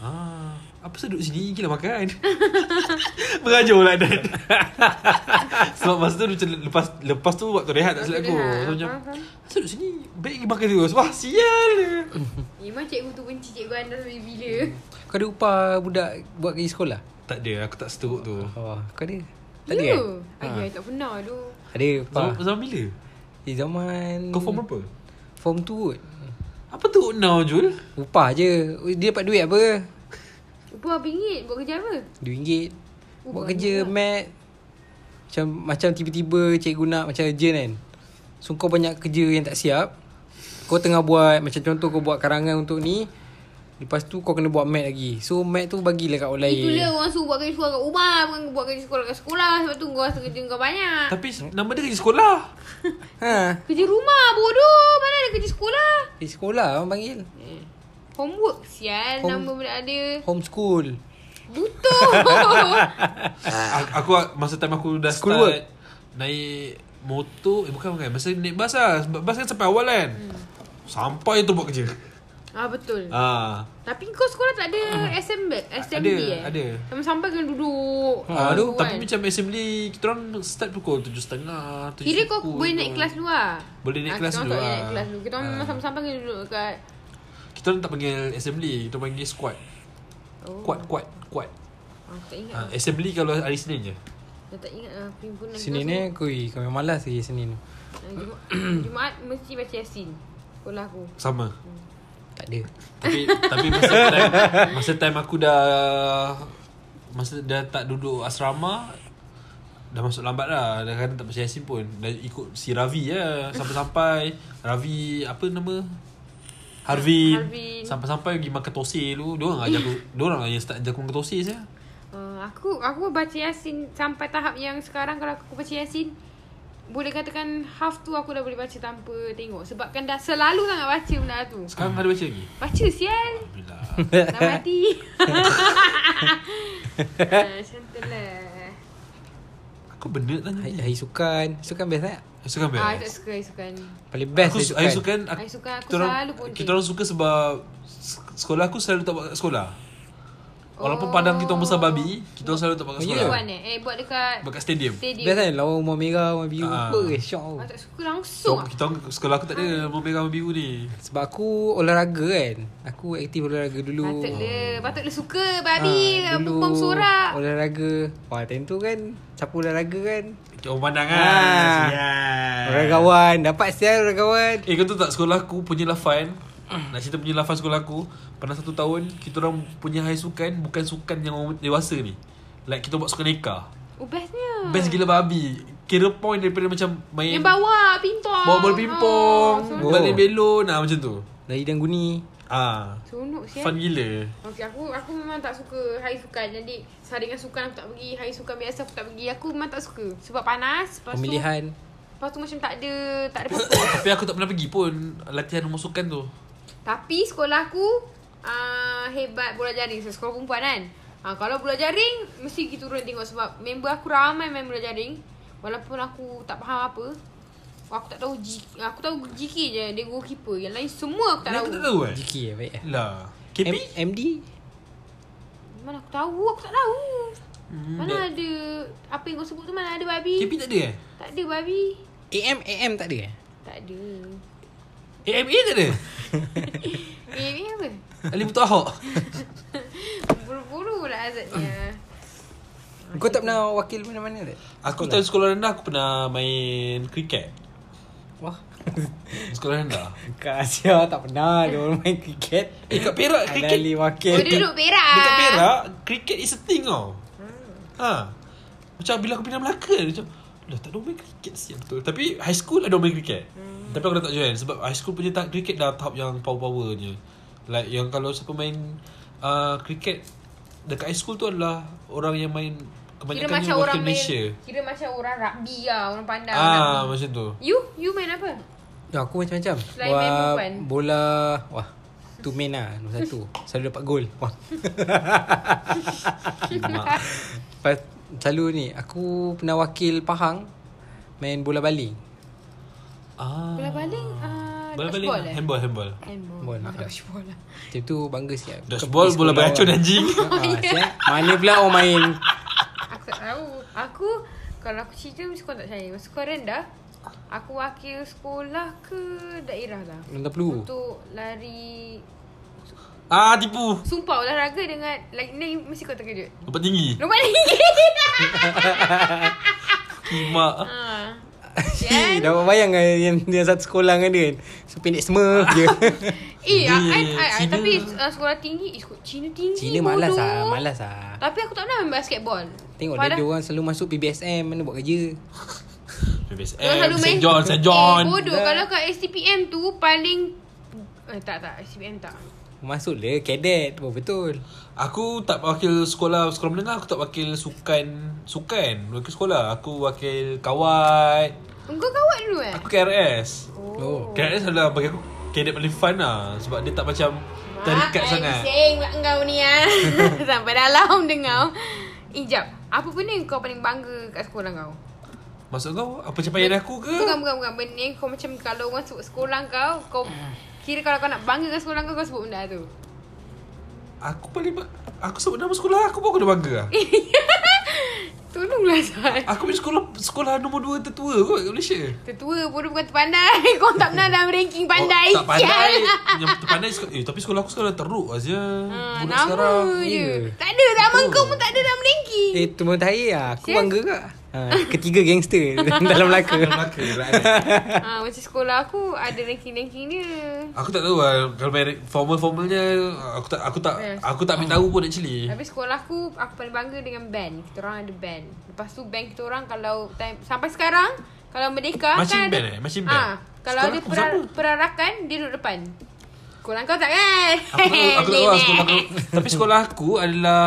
Ah, apa saya duduk sini Gila makan *laughs* Mengajar lah Dan *laughs* Sebab masa tu macam Lepas lepas tu Waktu rehat tak silap aku Waktu rehat, So macam faham. Saya duduk sini Baik pergi makan terus Wah sial *laughs* Memang cikgu tu benci cikgu anda sampai bila. Kau ada upah budak Buat kerja sekolah Tak ada Aku tak seteruk tu Oh Kau ada Tak ada Ya. kan Ayah, Ha. I tak pernah tu. Ada upah Zaman, zaman bila? Eh zaman Kau form berapa? Form 2 kot Apa tu now Jul? Upah je. Dia dapat duit apa? Upah RM1 buat kerja apa? RM2 Oh, Buat banyak kerja lah. mat Macam Macam tiba-tiba Cikgu nak macam urgent kan So kau banyak kerja yang tak siap. Kau tengah buat Macam contoh kau buat karangan untuk ni Lepas tu kau kena buat mat lagi. So mat tu bagilah kat orang lain. Itulah orang suruh buat kerja sekolah kat rumah Bukan buat kerja sekolah kat sekolah. Sebab tu kau rasa kerja kau banyak. Tapi nama dia kerja sekolah. *laughs* Ha. Kerja rumah bodoh. Mana ada kerja sekolah? Di sekolah orang panggil. Eh. Homework sial. Home- Nama benda ada. Homeschool. Butuh *laughs* aku, aku masa time aku dah School start work. Naik motor Eh bukan bukan. Masa naik bas lah. Sebab bas kan sampai awal kan. Sampai tu buat kerja Ah betul. Ah, Tapi kau sekolah tak ada assembly Assembly Ada, eh? ada. Sampai-sampai kena duduk Ha, Tunggu Tapi kan. macam assembly Kita orang start pukul tujuh setengah Kira kau boleh naik kelas luar Boleh naik Ah, kelas kita orang dulu tak boleh lah. naik kelas dulu Kita orang Ah. memang sampai-sampai kena duduk kat Kita orang tak panggil assembly Kita panggil squad. Oh. Quad, quad, quad. Ah, Tak ingat. Ah, Assembly kalau hari Senin je. Dah tak ingat lah perhimpunan Senin ni Kui Kau memang malas lagi Senin. Ah, Jumaat, *coughs* Jumaat mesti baca Yasin. Sekolah aku. Sama Tak ada Tapi tapi masa time masa time aku dah masa dah tak duduk asrama dah masuk lambat dah. Dah kan tak baca Yasin pun. Dah ikut si Ravi ya sampai-sampai Ravi apa nama? Harvin. Harvin. Sampai-sampai pergi makan tosir dulu. Dia orang ajar aku, dia orang yang start ajar aku makan tosir saya. uh, Aku aku baca Yasin Sampai tahap yang sekarang Kalau aku baca Yasin Boleh katakan Half tu aku dah boleh baca Tanpa tengok Sebab kan dah selalu sangat baca benda tu Sekarang ada baca lagi? Baca sial Bila. Dah *laughs* mati *laughs* Ah, Macam tu lah Aku benda tanya. Hari, hari sukan Sukan best tak? Sukan best. Ah, tak suka air sukan Paling best aku, sukan Air sukan aku, Air sukan aku orang- selalu pun Kita orang suka sebab Sekolah aku selalu tak buat kat sekolah Walaupun padang kita orang besar babi Kita orang selalu tak Oh, sekolah. Buat eh Eh buat dekat Buat kat stadium. Stadium. Best kan Lawan rumah merah Rumah biru Ah. Apa ke? Syok. Ah, tak suka So langsung ah. kita orang sekolah aku tak ada Mau merah mau biru ni. Sebab aku olahraga kan. Aku aktif olahraga dulu. Patutlah Patutlah suka babi Ah, uh, sorak. Olahraga. Wah time tu kan Siapa olahraga kan. Kita orang pandang Ah. kan Sial. Olahraga Dapat sial olahraga Eh kau tahu tak sekolah aku punya lafan Nak cerita punya lafan sekolah aku Pernah satu tahun Kita orang punya high sukan Bukan sukan yang orang dewasa ni. Like kita buat sukan neka Oh bestnya. Best gila babi. Kira point daripada macam main Yang bawa pingpong Bawa bola pimpong oh. Balik belon ah, Macam tu. Dari dan guni Ah, Seronok sial Fun gila. Okay, aku aku memang tak suka hari sukan. Jadi saringan sukan aku tak pergi, hari sukan biasa aku tak pergi. Aku memang tak suka. Sebab panas. Lepas Pemilihan. Tu, lepas tu macam tak ada tak ada apa *coughs* Tapi aku tak pernah pergi pun Latihan rumah sukan tu Tapi sekolah aku uh, hebat bola jaring. So, sekolah perempuan kan. Uh, kalau bola jaring mesti pergi turun tengok sebab member aku ramai main bola jaring. Walaupun aku tak faham apa. Aku tak tahu G, aku tahu GK je dia goalkeeper. Yang lain semua aku tak Ni tahu. aku tak tahu eh GK eh baik eh Lah KP M- MD Mana aku tahu? Aku tak tahu. Hmm, Mana that- ada apa yang kau sebut tu mana ada babi? KP tak ada eh Tak ada babi. AM AM tak ada eh Tak ada. AMA tak ada? *laughs* Ni apa? Ali Betul Ahok Buru-buru lah azadnya. *clears throat* Kau tak pernah wakil mana-mana tak? Aku time sekolah rendah Aku pernah main kriket Wah. *laughs* Sekolah rendah. Kak Asia tak pernah Dia orang main kriket Eh kat Perak kriket Adali wakil. Oh, dia duduk Perak. Dekat Perak Kriket is a thing tau Ha. Macam bila aku pindah Melaka macam Dah tak ada orang main kriket siap betul Tapi high school ada orang main kriket hmm. Tapi aku dah tak join. Sebab high school punya tak kriket dah tahap yang power-power je Like yang kalau siapa main uh, Kriket Dekat high school tu adalah Orang yang main Kira Kebanyakan macam wakil orang Malaysia main Kira macam orang rugby lah Orang pandang Ah rugby. macam tu. You? You main apa? Ya, aku macam-macam. Selain main perempuan. Bola Wah Tu main lah Nombor satu. Selalu dapat gol. Wah. *laughs* Lepas, Selalu ni Aku pernah wakil Pahang Main bola baling. Ah. Bola baling uh, Bola baling dodgeball eh? Handball Handball. Handball. Handball. Dodgeball lah Macam tu bangga sikit Dodgeball bola beracun anjing. Awal. ah, *laughs* siap. Mana pula orang main? Aku tak tahu. Aku Kalau aku cerita Mesti kau tak percaya. Masa sekolah rendah Aku wakil sekolah ke Daerah lah. Peluru Untuk lari Ah tipu. Sumpah olahraga dengan like, Ni mesti kau terkejut. Lompat tinggi. Lompat tinggi. *laughs* Kimak. Ha. *laughs* Eh, dapat bayang kan yang, yang satu sekolah dengan dia? Kan So pendek semua je. Eh, Dia I, I, I, I, Cina. tapi uh, sekolah tinggi eh, sekolah Cina tinggi Cina malas lah Malas lah Tapi aku tak pernah main basketball. Tengok Padahal- dia, dia orang selalu masuk PBSM Mana buat kerja? PBSM Dia selalu main. St. John St. John. Eh bodoh. Dah. Kalau kat STPM tu Paling eh, Tak tak. STPM tak Masuk le Cadet Oh betul. Aku tak wakil sekolah Sekolah menengah Aku tak wakil sukan Sukan Wakil sekolah. Aku wakil kawat. Engkau kawat dulu eh? Aku KRS Oh. KRS adalah bagi aku Cadet paling fun lah Sebab dia tak macam Terikat Mak, sangat. pula engkau ni ah. *laughs* *laughs* Sampai dalam dengar. Eh jap. Apa benda yang kau paling bangga Kat sekolah kau? Maksud kau Apa capaian aku ke? Bukan bukan bukan. Benda yang kau macam Kalau orang sebut sekolah kau Kau *clears throat* Kira kalau kau nak bangga kat sekolah kau Kau sebut benda tu. Aku paling ba- Aku sebut nama sekolah aku pun aku dah bangga lah. *laughs* Tolonglah Zat. Aku punya sekolah Sekolah nombor 2 tertua kot kat Malaysia. Tertua bodoh bukan terpandai. *laughs* Kau tak pernah dalam ranking pandai. oh, Tak pandai. *laughs* Yang terpandai sekolah, Eh tapi sekolah aku sekolah teruk aja. Ha, Budak nama sekarang. je. Ya. Tak ada Nama kau pun tak ada dalam ranking. Eh tu tahir lah. Aku Sial. bangga kak ha, Ketiga gangster *laughs* *laughs* Dalam Melaka Melaka lah kan. ha, Macam sekolah aku Ada ranking-ranking dia Aku tak tahu lah Kalau main formal-formalnya Aku tak aku tak Yes. aku tak ambil tahu pun actually Tapi sekolah aku Aku paling bangga dengan band Kita orang ada band Lepas tu band kita orang Kalau time, Sampai sekarang Kalau merdeka Marching kan band ada, eh? Marching Ah, band? Kalau Sekolah ada perar, sama. perarakan Dia duduk depan Sekolah kau tak kan Aku tahu, aku tahu lah sekolah aku *laughs* Tapi sekolah aku adalah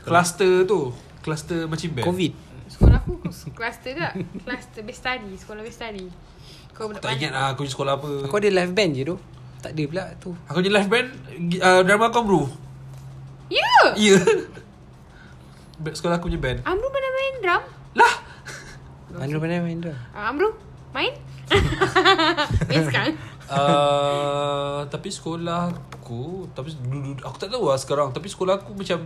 Cluster tu Cluster macam band Covid Sekolah aku *laughs* Cluster tak Cluster best study Sekolah best study. Kau Aku tak ingat lah aku sekolah apa. Aku ada live band je tu Tak ada pula tu. Aku je live band uh, Drama kau bro. Ya? Ya. *laughs* Yeah. Sekolah aku punya band. Amru mana main drum? Lah! Mana pandai main tu uh, Amru Main? *laughs* Main sekarang uh, Tapi sekolah aku Tapi dulu Aku tak tahu lah sekarang. Tapi sekolah aku macam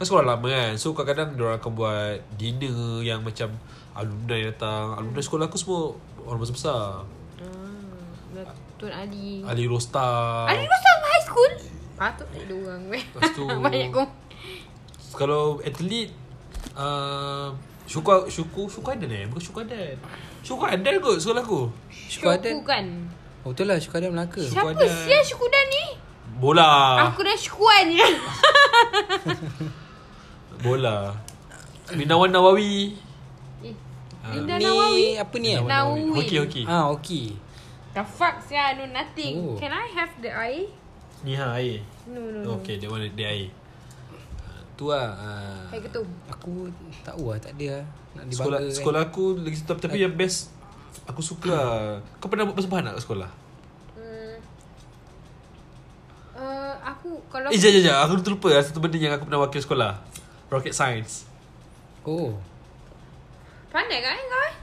Kan sekolah lama kan. So kadang-kadang Diorang akan buat Dinner yang macam Alumni datang. Alumni sekolah aku semua Orang besar-besar hmm, Tuan Ali. Ali Rostar Ali Rostam high school? Patut tak ada orang Lepas tu *laughs* Banyak kau. Kalau atlet uh, Syukur Syukur Syukur Adan eh? Bukan Syukur Adan. Syukur Adan kot sekolah aku Syukur ada kan Oh betul lah Syukur ada Melaka. Siapa Syukuran. sia Syukuran ni? Bola. Aku dah Syukuran je. *laughs* Bola. Binawan Nawawi. Eh Ah. Linda Ni Nawawi? apa ni eh? Nawawi. Hoki hoki Ah okey. The fuck sia No nothing. Oh. Can I have the air? Ni ha air. No no no. Okay that one dia air. Tu lah ah. Air ketum. Aku tak tahu lah Tak ada lah. Nak Sekolah dibanggakan sekolah aku lagi tapi, tapi yang best Aku suka lah Kau pernah buat persembahan tak kat sekolah? hmm. uh, Aku Kalau Eh jap jap jap Aku terlupa lah Satu benda yang aku pernah wakil sekolah Rocket science Oh Pandai kan kau eh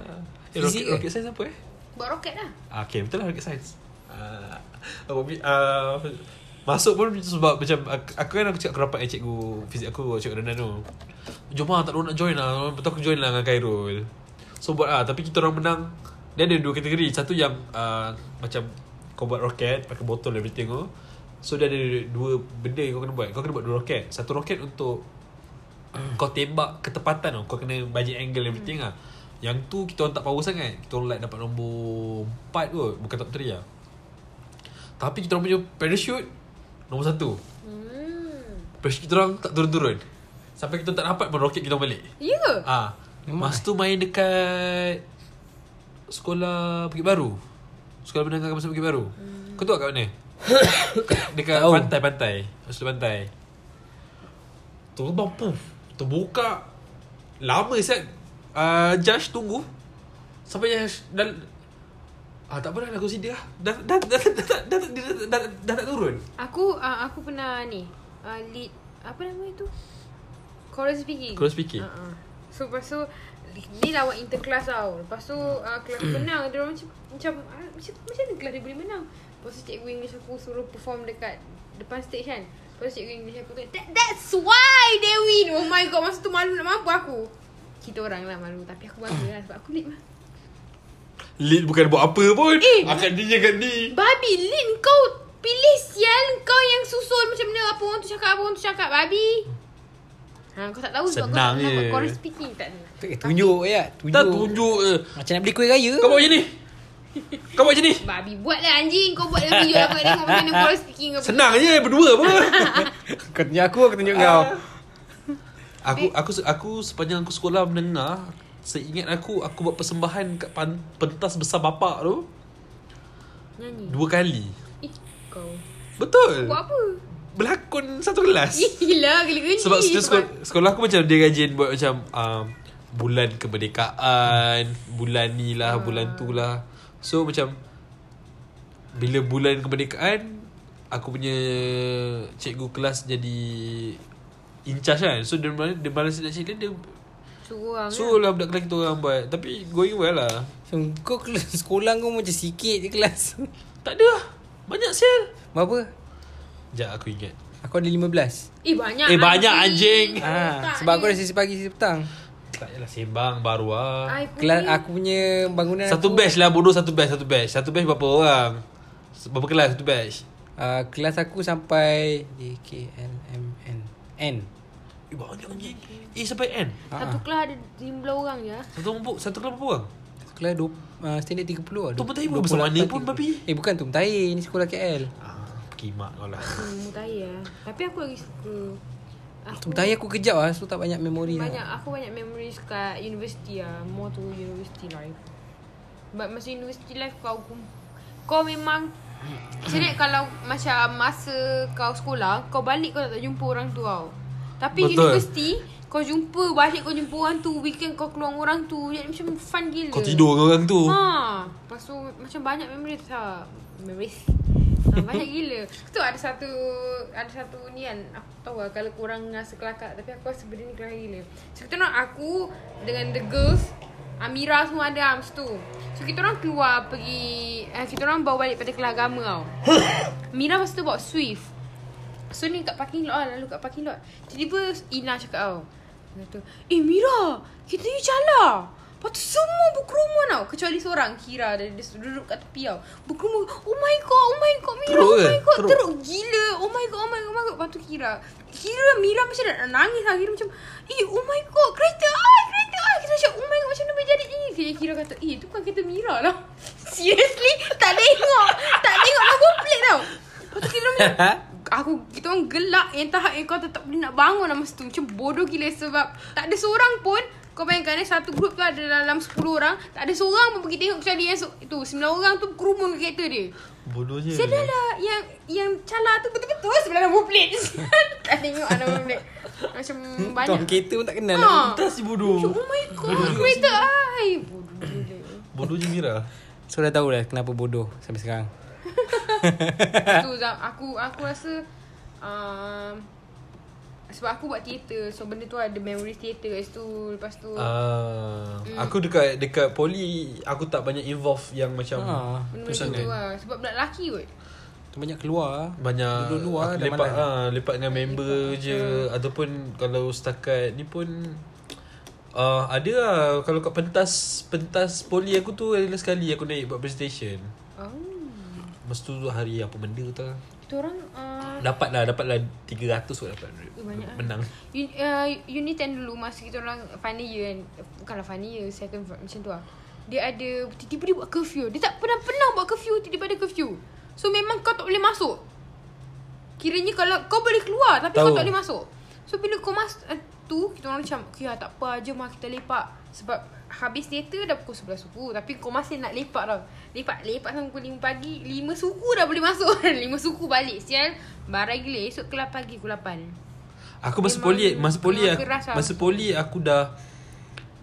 Eh Fizik rocket, ke? rocket science apa eh? Buat roket lah Ah, okay, betul lah rocket science. Ah, aku bi- ah, masuk pun sebab macam aku, kan aku cakap aku rapat dengan cikgu fizik aku, cikgu Renan tu. Jom lah, tak nak join lah. Betul aku join lah dengan Khairul. So buat lah, tapi kita orang menang. Dia ada dua kategori. Satu yang uh, macam kau buat roket, pakai botol everything tu. So dia ada dua benda yang kau kena buat. Kau kena buat dua roket. Satu roket untuk *clears throat* kau tembak ketepatan tau. Kau kena budget angle everything lah. Yang tu kita orang tak power sangat. Kita orang like dapat nombor 4 kot. Bukan top 3 lah. Tapi kita orang punya parachute nombor 1. hmm. Parachute kita orang tak turun-turun. Sampai kita tak dapat pun roket kita balik. Ya ke? Ah, Masa tu main dekat sekolah Bukit Baru. Sekolah menengah kawasan Bukit Baru. Hmm. Kau tahu kat mana? *coughs* dekat Tahu. pantai-pantai. Sebelah pantai. Terbang puff. Terbuka. Lama siap. Uh, judge tunggu. Sampai judge dah Ah tak dah aku sini lah. Dah dah dah dah dah dah, dah, dah, dah, dah, dah tak turun. Aku uh, aku pernah ni uh, lead apa nama itu? Choral speaking. Choral speaking. Uh-uh. So lepas tu ni lawan interclass tau. Lepas tu uh, kelas *clears throat* menang dia orang macam macam ah, macam macam mana kelas dia boleh menang? Lepas tu cikgu English aku suruh perform dekat depan stage kan. Lepas tu cikgu English aku tu That, that's why they win. Oh my god masa tu malu nak mampu aku. Kita orang lah malu tapi aku bangga lah sebab aku lead mah. Lead bukan buat apa pun. Eh. Akan ni jangan ni. Babi Lin kau pilih sial Kau yang susun macam mana Apa orang tu cakap Apa orang tu cakap Babi Ha, kau tak tahu sebab Senang kau tak Choral speaking tak ada Eh, Tunjuk ya Tunjuk. Tak tunjuk je. Macam nak beli kuih raya. Kau buat macam ni. Kau buat macam ni. Babi buat lah anjing. Kau buat dalam video aku nak tengok macam mana choral speaking kau Senang je berdua apa. *laughs* Kau tunjuk aku Aku tunjuk kau. Aku aku aku sepanjang aku sekolah menengah Seingat aku Aku buat persembahan Kat pan, pentas besar bapak tu. Nyanyi. Dua kali. Eh kau. Betul. Buat apa? Berlakon satu kelas. Gila Gila Sebab sekolah, sekolah, sekolah aku macam Dia rajin buat macam um, Bulan kemerdekaan Bulan ni lah Bulan tu lah. So macam Bila bulan kemerdekaan Aku punya Cikgu kelas jadi In charge kan. So dia malas, dia malas nak cakap Dia Suruh orang So lah budak kelas kita orang buat. Tapi going well lah. Macam Kau kelas *laughs* sekolah kau macam sikit je kelas. *laughs* Tak ada lah. Banyak sel Berapa? Sekejap aku ingat. Aku ada 15 Eh banyak Eh, banyak anjing. Ah, Tak Sebab aku ada sesi pagi sesi petang Tak yalah sembang baru lah I punya Kelas aku punya bangunan Satu aku, batch lah bodoh satu batch Satu batch Satu batch berapa orang Berapa kelas satu batch uh, Kelas aku sampai J, K, L, M, N N Eh banyak anjing A sampai N Satu kelas ada 15 orang je. Satu kelompok Satu kelompok berapa orang? Kelas dua, uh, standard 30 lah. Tu Mutahi pun besar mana pun, babi. Eh bukan tu Mutahi. Ni sekolah KL. Ah, Kimak kau lah Hmm, mutai ya. Tapi aku lagi suka. Tu Mutahi aku kejap lah. So tak banyak memori Banyak lah. aku banyak memories kat university lah. More to university life. But masa university life kau kau memang Sebenarnya kalau macam masa kau sekolah Kau balik kau tak jumpa orang tu tau Tapi Betul. university Kau jumpa balik kau jumpa orang tu Weekend kau keluar orang tu Jadi macam fun gila Kau tidur dengan orang tu Ha, lepas tu macam banyak memories lah. Memories. Ha, banyak gila. Tu ada satu ada satu ni kan. Aku tahu lah kalau korang rasa kelakar tapi aku rasa benda ni kelakar gila. So kita orang aku dengan the girls Amira semua ada masa tu. So kita orang keluar pergi eh, kita orang bawa balik pada kelas agama tau. *laughs* Amira masa tu bawa Swift. So ni kat parking lot lah Lalu kat parking lot Tiba-tiba Ina cakap tau Dia kata Eh Mira Kita ni cala Lepas tu semua berkerumun tau. Kecuali seorang Kira dia, dia duduk kat tepi tau. Berkerumun Oh my god Oh my god Mira Teruk Oh my god Teruk? Teruk gila. Oh my god Oh my god, oh my god. Lepas tu Kira Kira Mira macam nak nangis lah. Kira macam Eh oh my god Kereta ai Kereta ai Kita macam Oh my god Macam mana boleh jadi? Ni Kira, Kira kata Eh tu kan kereta Mira lah. *laughs* Seriously? Tak tengok. Tak tengok number plate tau. Lepas tu Kira macam *laughs* Aku Kita orang gelak Yang tahap yang kau tak boleh nak bangun lah masa tu. Macam bodoh gila Sebab Tak ada seorang pun Kau bayangkan eh Satu grup tu ada dalam 10 orang Tak ada seorang pun pergi tengok Kecuali yang so, Itu 9 orang tu Kerumun ke kereta dia. Bodohnya lah Yang Yang cala tu Betul-betul sebelah number plate Tak tengok lah number plate Macam banyak. Tuan kereta pun tak kenal. Ha. lah. Entah si bodoh Oh my god Kereta ai Bodoh gila Bodohnya Mira. So dah tahu lah kenapa bodoh sampai sekarang. *laughs* tu aku aku rasa um, sebab aku buat teater so benda tu ada memory teater kat situ. Lepas tu uh, Ah, Aku dekat dekat poli Aku tak banyak involve Yang macam Ha. benda Pusat macam tu lah. Sebab budak lelaki kot. Tu banyak keluar lah. Banyak Duduk luar dah lepak, ha, lepak dengan member je. Ataupun kalau setakat ni pun uh, Ada lah. Kalau kat pentas Pentas poli aku tu Adalah sekali aku naik buat presentation. Oh. Masa tu hari apa benda tu kita orang uh, Dapat lah Dapat lah 300 kot dapat. Banyak lah. Menang. Un, uh, unit 10 dulu masa kita orang final year kan bukanlah final year second fr- macam tu lah. Dia ada tiba-tiba dia buat curfew. Dia tak pernah-pernah buat curfew tiba-tiba ada curfew. So memang kau tak boleh masuk. Kiranya kalau kau boleh keluar tapi Tahu. kau tak boleh masuk. So bila kau masuk uh, tu kita orang macam okay lah, tak apa jom lah kita lepak. Sebab habis teater dah pukul 11 suku tapi kau masih nak lepak tau. Lepak lepak sampai pukul 5 pagi 5 suku dah boleh masuk. *laughs* 5 suku balik sial. Barai gila esok kelas pagi pukul 8 Aku masa poli Masa poli aku, lah. Masa poli aku dah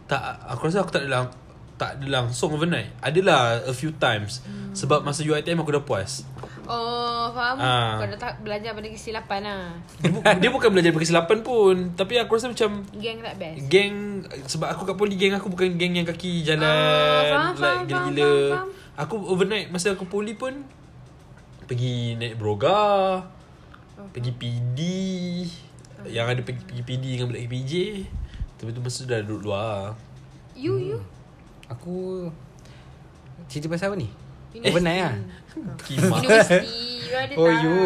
Tak Aku rasa aku tak ada lang, Tak ada langsung overnight Adalah a few times hmm. Sebab masa UiTM aku dah puas Oh, faham. Ah. Kau dah tak belajar pada kesilapan lah. dia, bu- dia bukan belajar kesilapan pun Tapi aku rasa macam Gang tak best. Geng Sebab aku kat poli Geng aku bukan geng yang kaki jalan Ah, faham, Like faham, gila-gila faham, faham. Aku overnight Masa aku poli pun Pergi naik broga Oh. Pergi PD Yang ada pergi, pergi PD dengan budak PJ Tapi tu masa dah duduk luar You, you. Aku cerita pasal apa ni? University. Overnight lah. Kimak Universiti. You ada Oh tak? you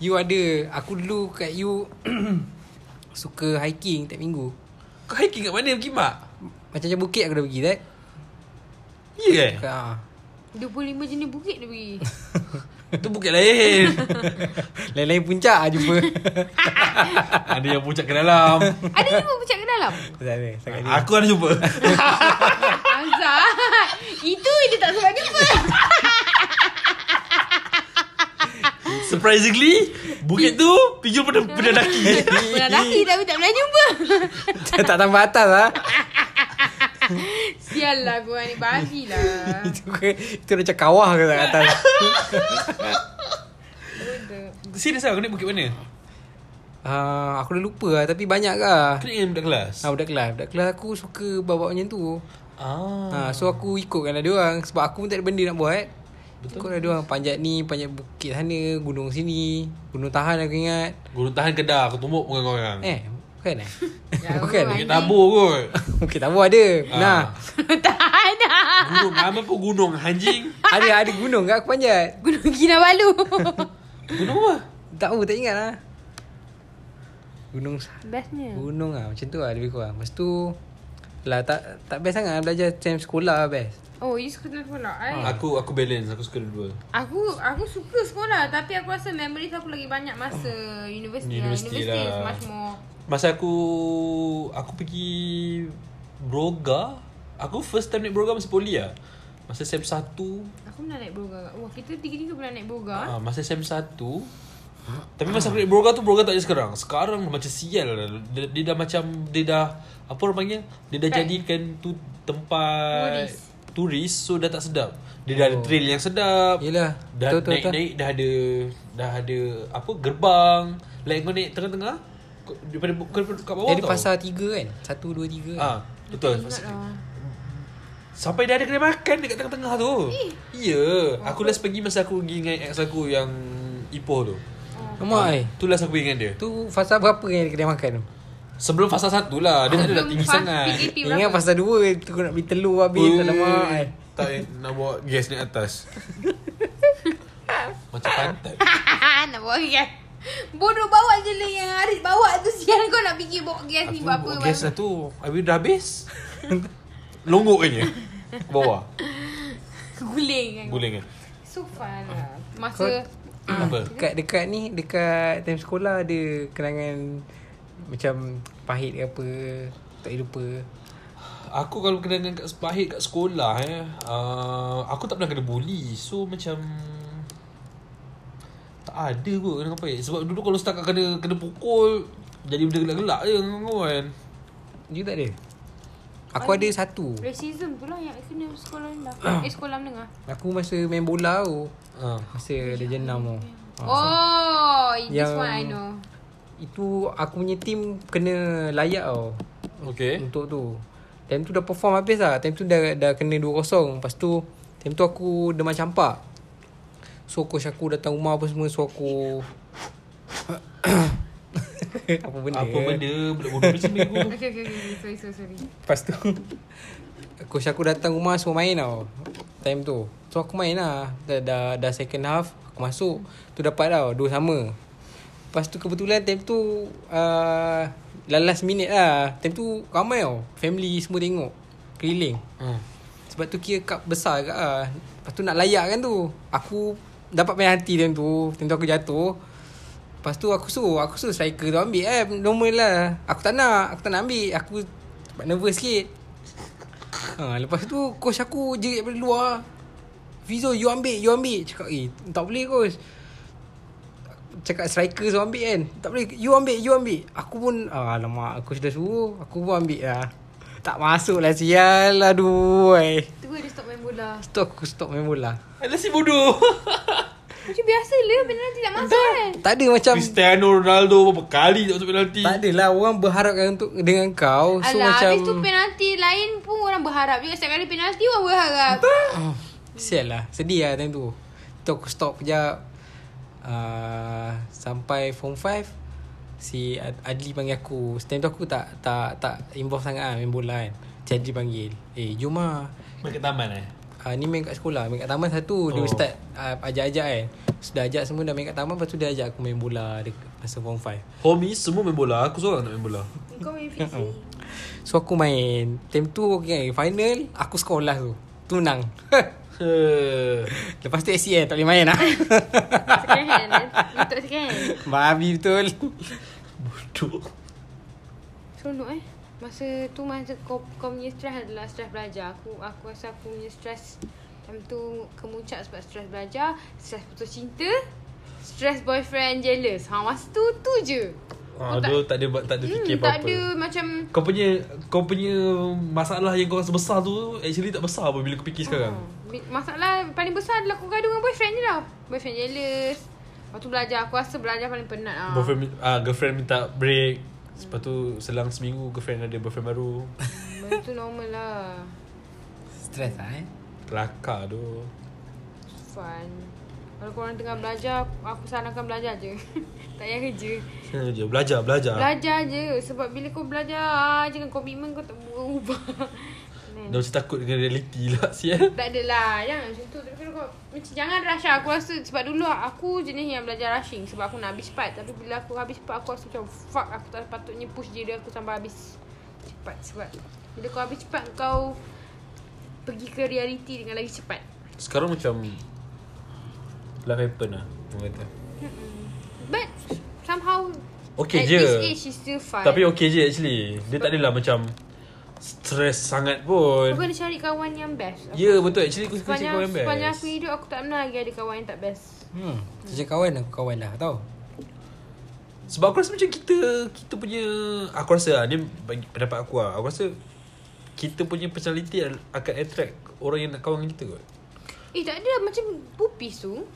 You ada Aku dulu kat you *clears throat* Suka hiking tiap minggu Kau hiking kat mana Kimak? Macam-macam bukit aku dah pergi tak? Ya ke? Ha. 25 jenis bukit dia pergi. *laughs* Tu bukit lain *laughs* Lain-lain puncak lah jumpa *laughs* Ada yang puncak ke dalam ada lima puncak ke dalam? Sangat dia Aku ada jumpa. Itu dia tak sebab jumpa. *laughs* Surprisingly Bukit tu Pijul pernah, pernah daki *laughs* Pernah daki tapi tak pernah jumpa. Tak tambah atas lah Sial lah korang ni babi lah. *laughs* Itu Itu macam kawah ke kat atas. Serius lah Kau naik bukit mana? uh, Aku dah lupa lah Tapi banyak lah naik dengan budak kelas? ha, Budak kelas Budak kelas aku suka bawa macam tu Ah. ha, So aku ikutkan lah dia orang. Sebab aku pun tak ada benda nak buat. Betul. Ikut lah dia orang. Panjat ni Panjat bukit sana Gunung sini Gunung Tahan aku ingat. Gunung tahan kedah Aku tumbuk bukan kau orang. Eh Bukan eh? Jauh, *laughs* Bukan anjing. Bukit tabur kot. *laughs* Bukit Tabur ada. Nah. *laughs* Tak ada. Gunung Nama pun gunung. Anjing. Ada ada gunung kat aku panjat. Gunung Kinabalu. Gunung apa? Tak tahu tak ingat lah. Gunung Bestnya. Gunung lah Macam tu lah lebih kurang. Lepas tu Lah tak tak best sangat belajar time sekolah lah best. Oh you suka dalam sekolah? I, Aku aku balance Aku suka dua Aku aku suka sekolah Tapi aku rasa memories aku lagi banyak Masa universiti lah. Universiti Universiti lah. much more Masa aku Aku pergi Broga Aku first time naik Broga Masa poli lah Masa SEM 1 Aku pernah naik broga. Wah kita tiga-tiga pernah naik broga ah, Masa SEM 1 Tapi masa aku naik Broga tu Broga tak ada sekarang. Sekarang macam sial. Lah. dia, dia dah macam Dia dah Apa orang panggil Dia dah Right. jadikan tu Tempat Turis. Turis So dah tak sedap Dia dah ada Oh. trail yang sedap Yelah Dah Betul betul, betul. naik-naik Dah ada Dah ada Apa Gerbang Like kau naik tengah-tengah Daripada bu- kat bawah Dia ada tau pasar tiga kan Satu dua tiga kan Ah, betul. Ingat lah Sampai dah ada kedai makan dekat tengah-tengah tu. Eh. Ya, aku last pergi masa aku pergi dengan ex aku yang Ipoh tu. Lemak eh Tu last aku pergi dengan dia. Tu fasa berapa yang kedai makan tu Sebelum fasa satu lah. Dia tak ada dah tinggi sangat. Ingat berapa? fasa dua Tu kau nak beli telur habis Ui, Alamak eh. Tak nak bawa gas naik atas. *laughs* Macam pantat. *laughs* nak bawa gas Bodoh bawa je lah yang Arif bawa tu Sial kau nak fikir bawa gas ni buat apa bawa gas lah tu. Habis dah habis. Longgok je. Bawah. *laughs* Guling kan Guling kan. So fun lah Masa Apa? Dekat dekat ni Dekat time sekolah Ada kenangan Macam Pahit ke apa Tak boleh lupa Aku kalau kena dengan kat pahit kat sekolah eh uh, Aku tak pernah kena bully. So macam Tak ada kot kena pahit. Sebab dulu kalau setakat kena kena pukul Jadi benda gelak-gelak je dengan kawan You tak ada? Aku ada satu. Racism tu lah yang kena sekolah rendah *coughs* Eh sekolah menengah. Aku masa main bola tu uh. Masa Legend 6 tu. Oh This Yang- one I know Itu aku punya team Kena layak tau. Okay Untuk tu. Time tu dah perform habis lah. Time tu dah, dah kena 2-0 Lepas tu Time tu aku demam campak. So coach aku datang rumah apa semua. So aku *coughs* Apa benda? Apa benda? Budak bodoh macam ni *laughs* okay okay Sorry sorry sorry. Lepas tu Coach aku datang rumah Semua main tau. Time tu. So aku main lah. Dah, dah, dah second half Aku masuk. Tu dapat tau Dua sama Lepas tu kebetulan time tu uh, Last minute lah. Time tu ramai tau. Family semua tengok. Keliling. Uh. Sebab tu kira cup besar kat lah. Lepas tu nak layak kan tu. Aku Dapat penalti time tu. Time tu aku jatuh. Lepas tu aku suruh Aku suruh striker tu ambil eh Normal lah. Aku tak nak Aku tak nak ambil. Aku Sebab nervous sikit. Ha, Lepas tu Coach aku jerit daripada luar. Fizo you ambil You ambil. Cakap eh Tak boleh coach Cakap striker tu ambil kan. Tak boleh You ambil You ambil. Aku pun ah, Alamak Coach dah suruh. Aku pun ambil lah Tak masuk lah sial. Aduh eh. Tu dia stop main bola. Stop aku stop main bola. Alah si bodoh. *laughs* Macam biasa lah Penalti tak masuk kan? Tak ada macam Cristiano Ronaldo Berapa kali tak masuk penalti. Tak adalah Orang berharapkan untuk Dengan kau So Alah macam habis tu penalti lain pun orang berharap juga. Setiap kali penalti orang berharap. Oh, Sial lah Sedih lah time tu. Tu aku stop kejap uh, Sampai form 5 Si Ad- Adli panggil aku. Time tu aku tak Tak tak involve sangat lah Main bola kan. Si Adli panggil Eh jom lah. Main kat taman eh? Uh, Ni main kat sekolah. Main kat taman satu Dia Oh. start uh, Ajak-ajak kan. Sudah ajak semua Dah main kat taman Lepas tu dia ajak aku main bola dek- Masa form 5 Homies semua main bola? Aku seorang tak main bola. Kau main fiksi *laughs* So aku main. Time tu okay, Final Aku score last tu. Tu menang Eh, *laughs* Lepas tu ACN Tak boleh main lah. Second hand eh. Untuk second hand? Babi betul. Bodoh. Seronok eh? Masa tu masa kau, kau punya stress adalah stress belajar. Aku aku rasa aku punya stress Time tu kemuncak sebab stress belajar Stress putus cinta Stress boyfriend jealous. Ha masa tu tu je Ah, Kau tak- tak ada tak ada fikir hmm, Tak apa-apa. ada macam Kau punya Kau punya Masalah yang kau rasa besar tu Actually tak besar apa Bila kau fikir sekarang. Hmm. Masalah paling besar adalah aku gaduh dengan boyfriend je lah Boyfriend jealous. Lepas tu belajar. Aku rasa belajar paling penat lah Boyfriend ah, Girlfriend minta break. Lepas tu Selang seminggu Girlfriend ada boyfriend baru. *laughs* Benda tu normal lah. Stress lah eh. Kelakar tu. Fun Kalau korang tengah belajar Aku sarankan belajar je. *laughs* Tak payah kerja. Je Belajar Belajar? Belajar je. Sebab bila kau belajar Jangan komitmen kau tak berubah *laughs* Dah macam takut dengan reality lah *laughs* Sial. Tak adalah. Jangan macam tu. Tapi kalau kau macam jangan rush lah. Aku rasa sebab dulu aku jenis yang belajar rushing. Sebab aku nak habis cepat. Tapi bila aku habis cepat aku rasa macam fuck aku tak patutnya push diri aku sampai habis cepat. Sebab bila kau habis cepat kau pergi ke reality dengan lagi cepat. Sekarang macam Life happen lah Orang kata But somehow Okay at je this age is still fun. Tapi okay je actually Dia tak adalah macam Stress sangat pun Kau kena cari kawan yang best. Ya yeah, betul Actually aku suka cakap Sepanjang, yang best sepanjang aku hidup aku tak pernah lagi ada kawan yang tak best. Hmm. Macam kawan aku kawan dah tau. Sebab aku rasa macam kita Kita punya Aku rasa lah Ni bagi pendapat aku lah Aku rasa Kita punya personality Akan attract Orang yang nak kawan dengan kita kot Eh tak ada macam pupis tu.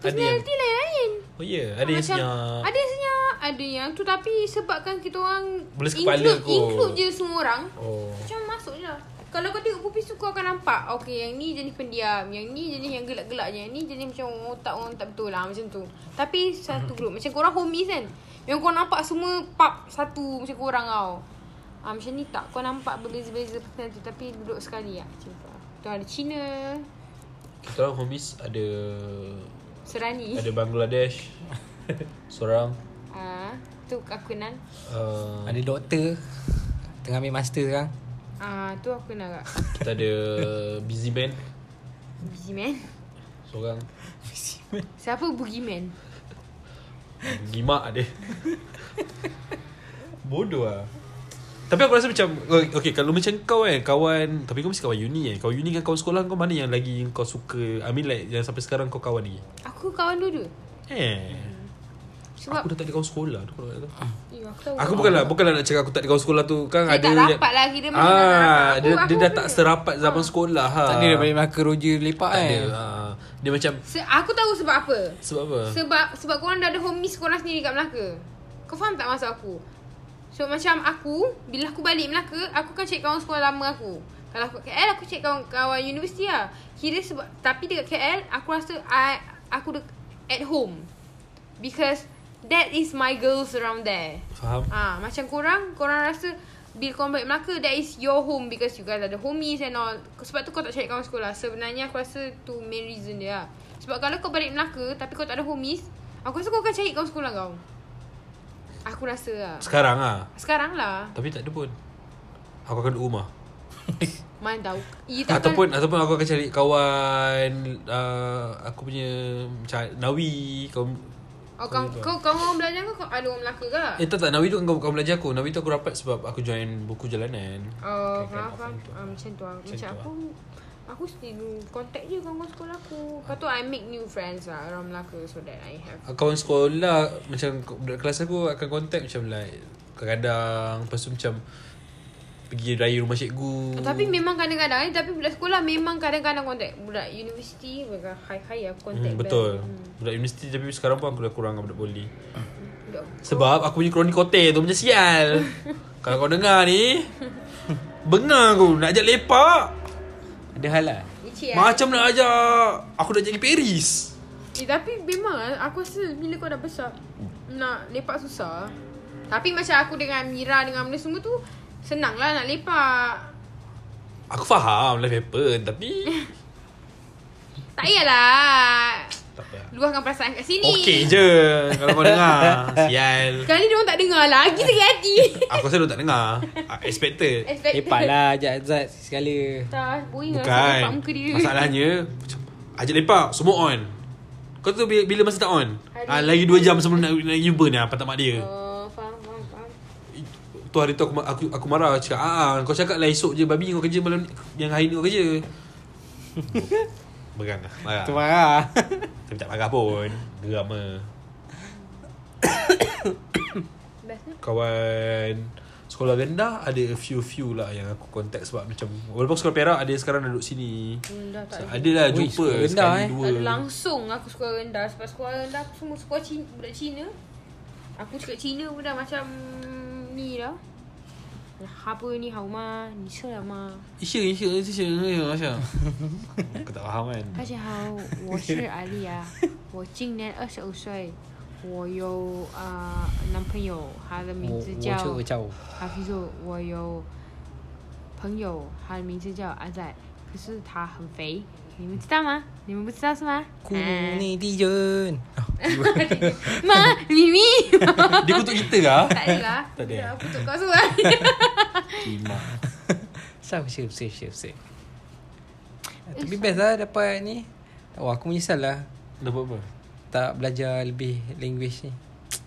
Ada yang- Personality lain-lain. Oh ya yeah. Ada yang senyap. Ada yang senyap Ada yang tu. Tapi sebabkan kita orang Boleh sekepala include, kot. include je semua orang Oh. Macam masuk je lah. Kalau kau tengok pupis tu Kau akan nampak Okay yang ni jenis pendiam Yang ni jenis yang gelak-gelak je Yang ni jenis macam Otak orang tak betul lah Macam tu. Tapi satu group Macam korang homies kan Yang kau nampak semua Pub satu Macam korang tau. Ah, macam ni tak Kau nampak berbeza-beza personality Tapi duduk sekali lah Macam tu. Tu ada Cina. Kita orang homies Ada Serani. Ada Bangladesh. *laughs* Seorang. Ah, Tu aku kenal uh, Ada doktor. Tengah ambil master sekarang. Ah, Tu aku kenal kak Kita ada Busy Man Busy man Seorang Siapa Boogeyman? Gimak dia. *laughs* Bodoh lah Tapi aku rasa macam Okay kalau macam kau kan Kawan Tapi kau mesti kawan uni kan Kawan uni dengan kawan sekolah kau Mana yang lagi kau suka I mean like Yang sampai sekarang kau kawan lagi Aku kawan dua-dua Eh Sebab Aku dah tak ada kawan sekolah tu kalau tahu. Ya, aku tahu Aku bukanlah Bukanlah nak cakap aku tak ada kawan sekolah tu Kan Dia ada tak rapat lagi, dia ah, rapat. dia, Aku- dia aku dah tak serapat zaman sekolah ha. Tak ada balik Melaka Roger lepak kan. ada ah. Dia macam Se- Aku tahu sebab apa Sebab apa Sebab sebab korang dah ada homies korang sendiri kat Melaka Kau faham tak maksud aku? So macam aku Bila aku balik Melaka Aku kan cari kawan sekolah lama aku Kalau aku kat KL Aku cari kawan, kawan universiti lah Kira sebab Tapi dekat KL Aku rasa I, Aku dek, at home Because That is my girls around there Faham Ah, macam korang, korang rasa bila korang balik Melaka, that is your home because you guys ada homies and all. Sebab tu kau tak cari kawan sekolah. Sebenarnya aku rasa tu main reason dia lah. Sebab kalau kau balik Melaka tapi kau tak ada homies, aku rasa kau akan cari kawan sekolah kau. Aku rasa lah. Sekarang ah. Sekarang lah. Tapi tak ada pun Aku akan duduk rumah *laughs* Mana tahu. Takkan- Ataupun ataupun aku akan cari kawan uh, aku punya macam Nawi kau Oh, kau, kau, kau orang belajar kau, ada orang Melaka ke? Eh tak tak Nawi tu kau kau belajar aku. Nawi tu aku rapat sebab aku join buku jalanan. Oh, Kan, kan, faham, faham. macam tu. Ah, macam tu lah. Macam Macam tu aku, aku still contact je kawan-kawan sekolah aku. Lepas tu I make new friends lah around Melaka so that I have. Kawan sekolah macam budak kelas aku akan contact macam like kadang-kadang lepas tu macam pergi raya rumah cikgu. Tapi memang kadang-kadang eh, Tapi budak sekolah Memang kadang-kadang contact Budak universiti Mereka high-high aku contact hmm, betul. Hmm. Budak universiti tapi sekarang pun aku dah kurang dengan budak poli. Budak Sebab aku punya kroni kote tu macam sial. *laughs* Kalau kau dengar ni Bengar aku Nak ajak lepak Ada hal lah. Licik Macam nak ajak. Aku dah jadi Paris. Eh, Tapi memang lah, Aku rasa Bila kau dah besar Nak lepak susah. Tapi macam aku dengan Mira Dengan benda semua tu Senang lah nak lepak. Aku faham life happen Tapi *laughs* Tak payahlah Tak apa. Luahkan perasaan kat sini. Okey je *laughs* Kalau kau dengar. Sial. Kali dia orang tak dengar Lagi sakit hati. Aku rasa dia tak dengar. *laughs* Ah, Expected. Expect Lepak lah ajak Azad sekali. Tak boring lah Bukan. muka dia. Masalahnya Ajak lepak Semua on. Kau tu bila, bila masa tak on? Hari- ah, Lagi 2 jam sebelum nak, nak jumpa ni Apa tak mak dia. Oh, faham, faham, faham. Tu hari tu aku, aku, aku marah Cakap ah, Kau cakap lah esok je Babi kau kerja malam ni Yang hari ni kau kerja *laughs* Berang lah. Marah. Tu marah. *laughs* Tapi tak marah pun. Lah Bestnya? Kawan Sekolah rendah Ada a few-few lah Yang aku contact Sebab macam Walaupun sekolah perak Ada sekarang duduk sini. Hmm, dah tak so, ada. Lah jumpa sekolah rendah, Sekali eh. dua. Tak langsung aku sekolah rendah. Sebab sekolah rendah aku semua sekolah Cina, budak Cina. Aku cakap Cina pun dah macam ni dah apa ni hao ma Ni se la ma Isya Isya Isya Isya Isya Aku tak faham kan 大家好，我是阿*laughs* 丽啊，我今年二十五岁，我有啊、呃男朋友，他的名我字叫我叫哈比说，我有朋友，他的名字叫阿仔，可是他很肥， Lima pertama Lima pertama semua Ku netizen oh, Ma Mimi Dia kutuk kita kah? Tak adalah Tak ada. Aku tu kau suruh Cima *laughs* Safe safe safe safe safe Tapi best lah dapat ni. Oh aku menyesal lah. Dapat apa? Tak belajar lebih language ni.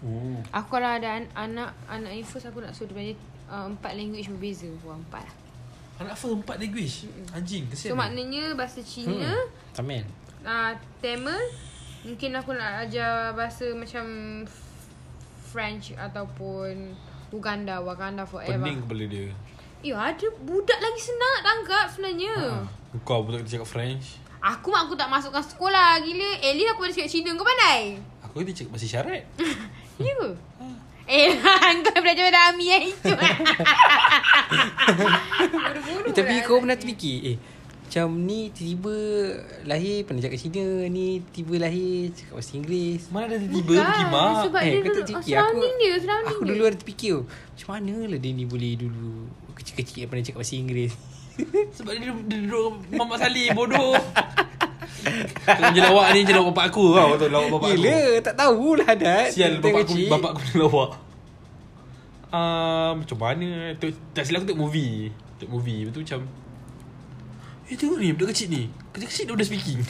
Oh. Aku kalau ada an- anak Anak info Aku nak suruh dia belajar uh, Empat language berbeza. Wah empat lah. Anak first empat language? Anjing So kesian maknanya Bahasa Cina hmm. Tamil. uh, Tamil Mungkin aku nak ajar Bahasa macam F- French Ataupun Uganda Wakanda forever Pening kepala dia Ya ada Budak lagi senang nak tangkap sebenarnya ha. Kau betul dia cakap French Aku mak aku tak masukkan sekolah Gila At least aku boleh cakap Cina Kau pandai Aku dia cakap bahasa isyarat *laughs* Ya ke? Eh, *laughs* kau belajar pada Ami yang itu. *laughs* Eh, Tapi lah. kau pernah terfikir Eh macam ni tiba-tiba lahir pernah cakap Cina Ni tiba lahir cakap bahasa Inggeris. Mana ada tiba Bukan, pergi mak? Sebab Eh, dia kau dulu tak fikir, aku- Surrounding dia Surrounding Aku dia. dulu ada terfikir oh, Macam mana lah dia ni boleh dulu Kecil-kecil pernah cakap bahasa Inggeris. *laughs* Sebab dia, dia duduk Mamat Salih bodoh. Tengah je lawak ni je lawak bapak aku tau. Betul lawak bapak aku. Gila tak tahulah Dad. Sial bapak aku. Bapak aku ni lawak. Uh, Macam mana? Tu, Tak silap aku tengok movie. Tengok movie. Lepas tu macam Eh tengok ni budak kecil ni. Kecil-kecil dia dah speaking.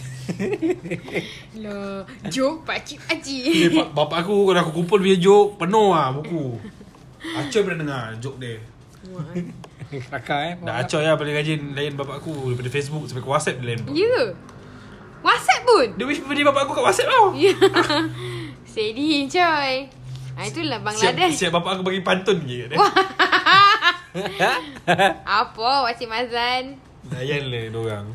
*laughs* Lah Joke pakcik eh, pak, Bapak aku Kalau aku kumpul punya joke Penuh lah buku. Acoy pernah dengar joke dia. Rakar eh Dah Acoy lah paling rajin Layan bapak aku Daripada Facebook Sampai ke WhatsApp dia bapak Ya ke? Whatsapp pun? Dia wish birthday bapak aku kat WhatsApp tau. Ya. *laughs* Steady coy. Ah itulah Siap, Bangladesh siap bapak aku bagi pantun je *laughs* Apa Wacik Mazan Layan lah diorang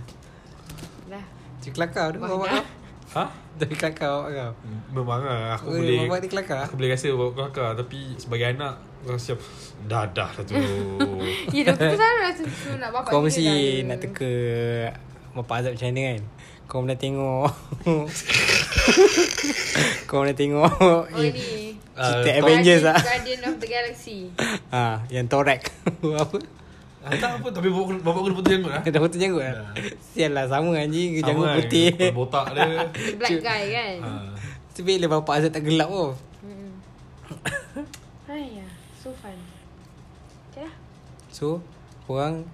Dah. Cik kelakar tu bapak kau Ha? Dari kelakar bapak kau. Memang lah Aku Oh, boleh bapak dia kelakar? Aku boleh rasa bapak kelakar Tapi sebagai anak Aku rasa macam Dah dah lah tu. *laughs* Ya dah aku selalu rasa susu nak bapak Kau mesti nak teka Bapak Azab macam mana kan? Kau pernah tengok *laughs* Kau pernah tengok Oh ni Ah, Cerita Thor- Avengers Guardian, lah Guardian of the Galaxy. Ha, Yang Torak *laughs* Apa? ah, Tak apa Tapi bapak aku, bapak aku dah potong janggut lah Dah betul janggut lah Sial lah sama anjing Sama Janggut kan, putih. Botak dia. *laughs* Black guy kan? Ha. Tapi bila bapak Azab tak gelap oh. Hmm. *coughs* Ayah So fun. Okay lah. So Orang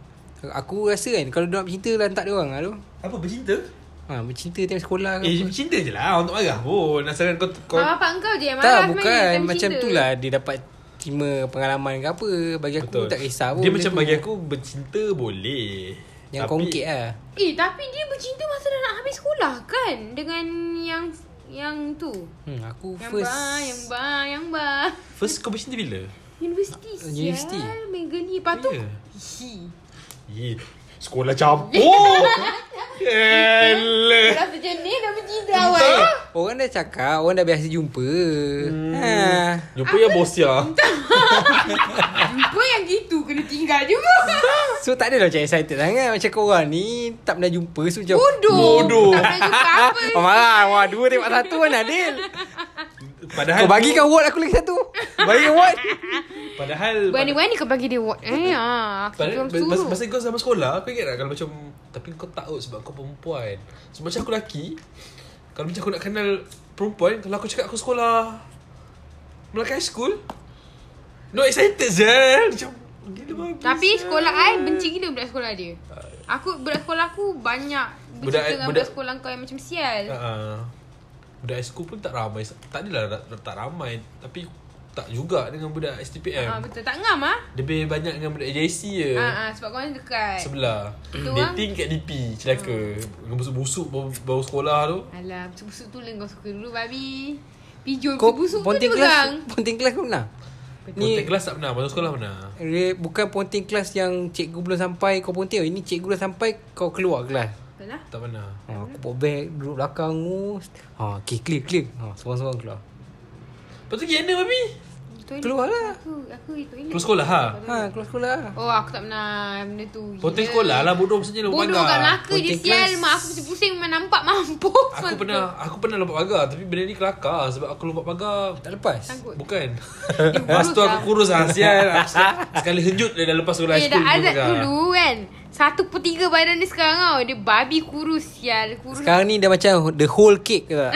Aku rasa kan Kalau dia nak bercinta lah Tak dia orang lah tu. Apa bercinta? Ha, bercinta time sekolah ke Eh apa. bercinta je lah Orang tak marah. Pun Asalkan kau, kau Mak bapak engkau je yang Tak marah bukan. sebenarnya, time Macam tu lah Dia dapat Terima pengalaman ke apa Bagi aku Betul. tak kisah pun Dia macam tu. bagi aku Bercinta boleh Yang Tapi- kongkit lah Eh tapi dia bercinta masa dah nak habis sekolah kan Dengan yang Yang tu hmm, Aku Yang first ba Yang ba Yang ba First kau bercinta bila? Universiti universiti. sial Mega ni Lepas tu Ya. Hi sekolah campur. Elah. *laughs* Rasa macam ni dah bercinta awal Orang dah cakap Orang dah biasa jumpa hmm. ha. Jumpa yang bos ya. *laughs* Jumpa yang gitu Kena tinggal juga *laughs* So tak adalah macam excited sangat Macam korang ni Tak pernah jumpa So macam Bodoh Bodoh. Tak pernah jumpa apa Oh marah Wah dua tembak satu kan Adil Padahal Kau bagikan award aku lagi satu. Bagi award Padahal Berani-berani kau bagi dia what Eh ah, Aku Padahal masa, masa kau zaman sekolah Kau ingat tak kalau macam Tapi kau tahu sebab kau perempuan. So macam aku lelaki Kalau macam aku nak kenal Perempuan Kalau aku cakap aku sekolah Melaka high school No excited Zal Macam Gila Tapi sekolah I benci gila budak sekolah dia. Aku budak sekolah aku banyak Budak- Bercerita dengan budak- budak sekolah kau yang macam sial. Uh, Budak high school pun tak ramai Tak adalah tak, tak ramai Tapi tak juga dengan budak STPM Ah betul. Tak ngam ah. Lebih banyak dengan budak JC je. Ah ah sebab kau orang dekat. Sebelah. Orang- Dating kat DP Celaka. Dengan busuk-busuk bau, bau sekolah tu. Alah, busuk-busuk tu lah kau suka dulu babi. Pijol Kau busuk tu ponting kelas pegang. Ponting kelas kau pernah? Ni Ni kelas tak pernah Masuk sekolah pernah dia Bukan ponting kelas yang cikgu belum sampai Kau ponting. Ini cikgu dah sampai Kau keluar kelas lah. Tak pernah ha, Aku bawa beg Duduk belakang ngus ha, Okay clear clear. Ha, Seorang-seorang keluar. Lepas tu gimana babi toilet. Keluar lah. Aku aku ikut ini. Keluar sekolah, ha? Ha, keluar sekolah. Oh aku tak pernah benda tu. Ponteng Gila. sekolah lah bodoh maksudnya lompat Bodoh kat pagar. Melaka je sial. Mak aku pusing-pusing Memang nampak mampus Aku pernah aku pernah lompat pagar tapi benda ni kelakar sebab aku lompat pagar Tak lepas. Sangkut Bukan. *laughs* Dia Lepas tu kurus aku lah. kurus lah sial. *laughs* Sekali henjut dia dah lepas sekolah Eh dah azab pagar. dulu kan Satu per tiga badan dia sekarang tau Dia babi kurus sial Kurus Sekarang ni dah macam the whole cake ke tak?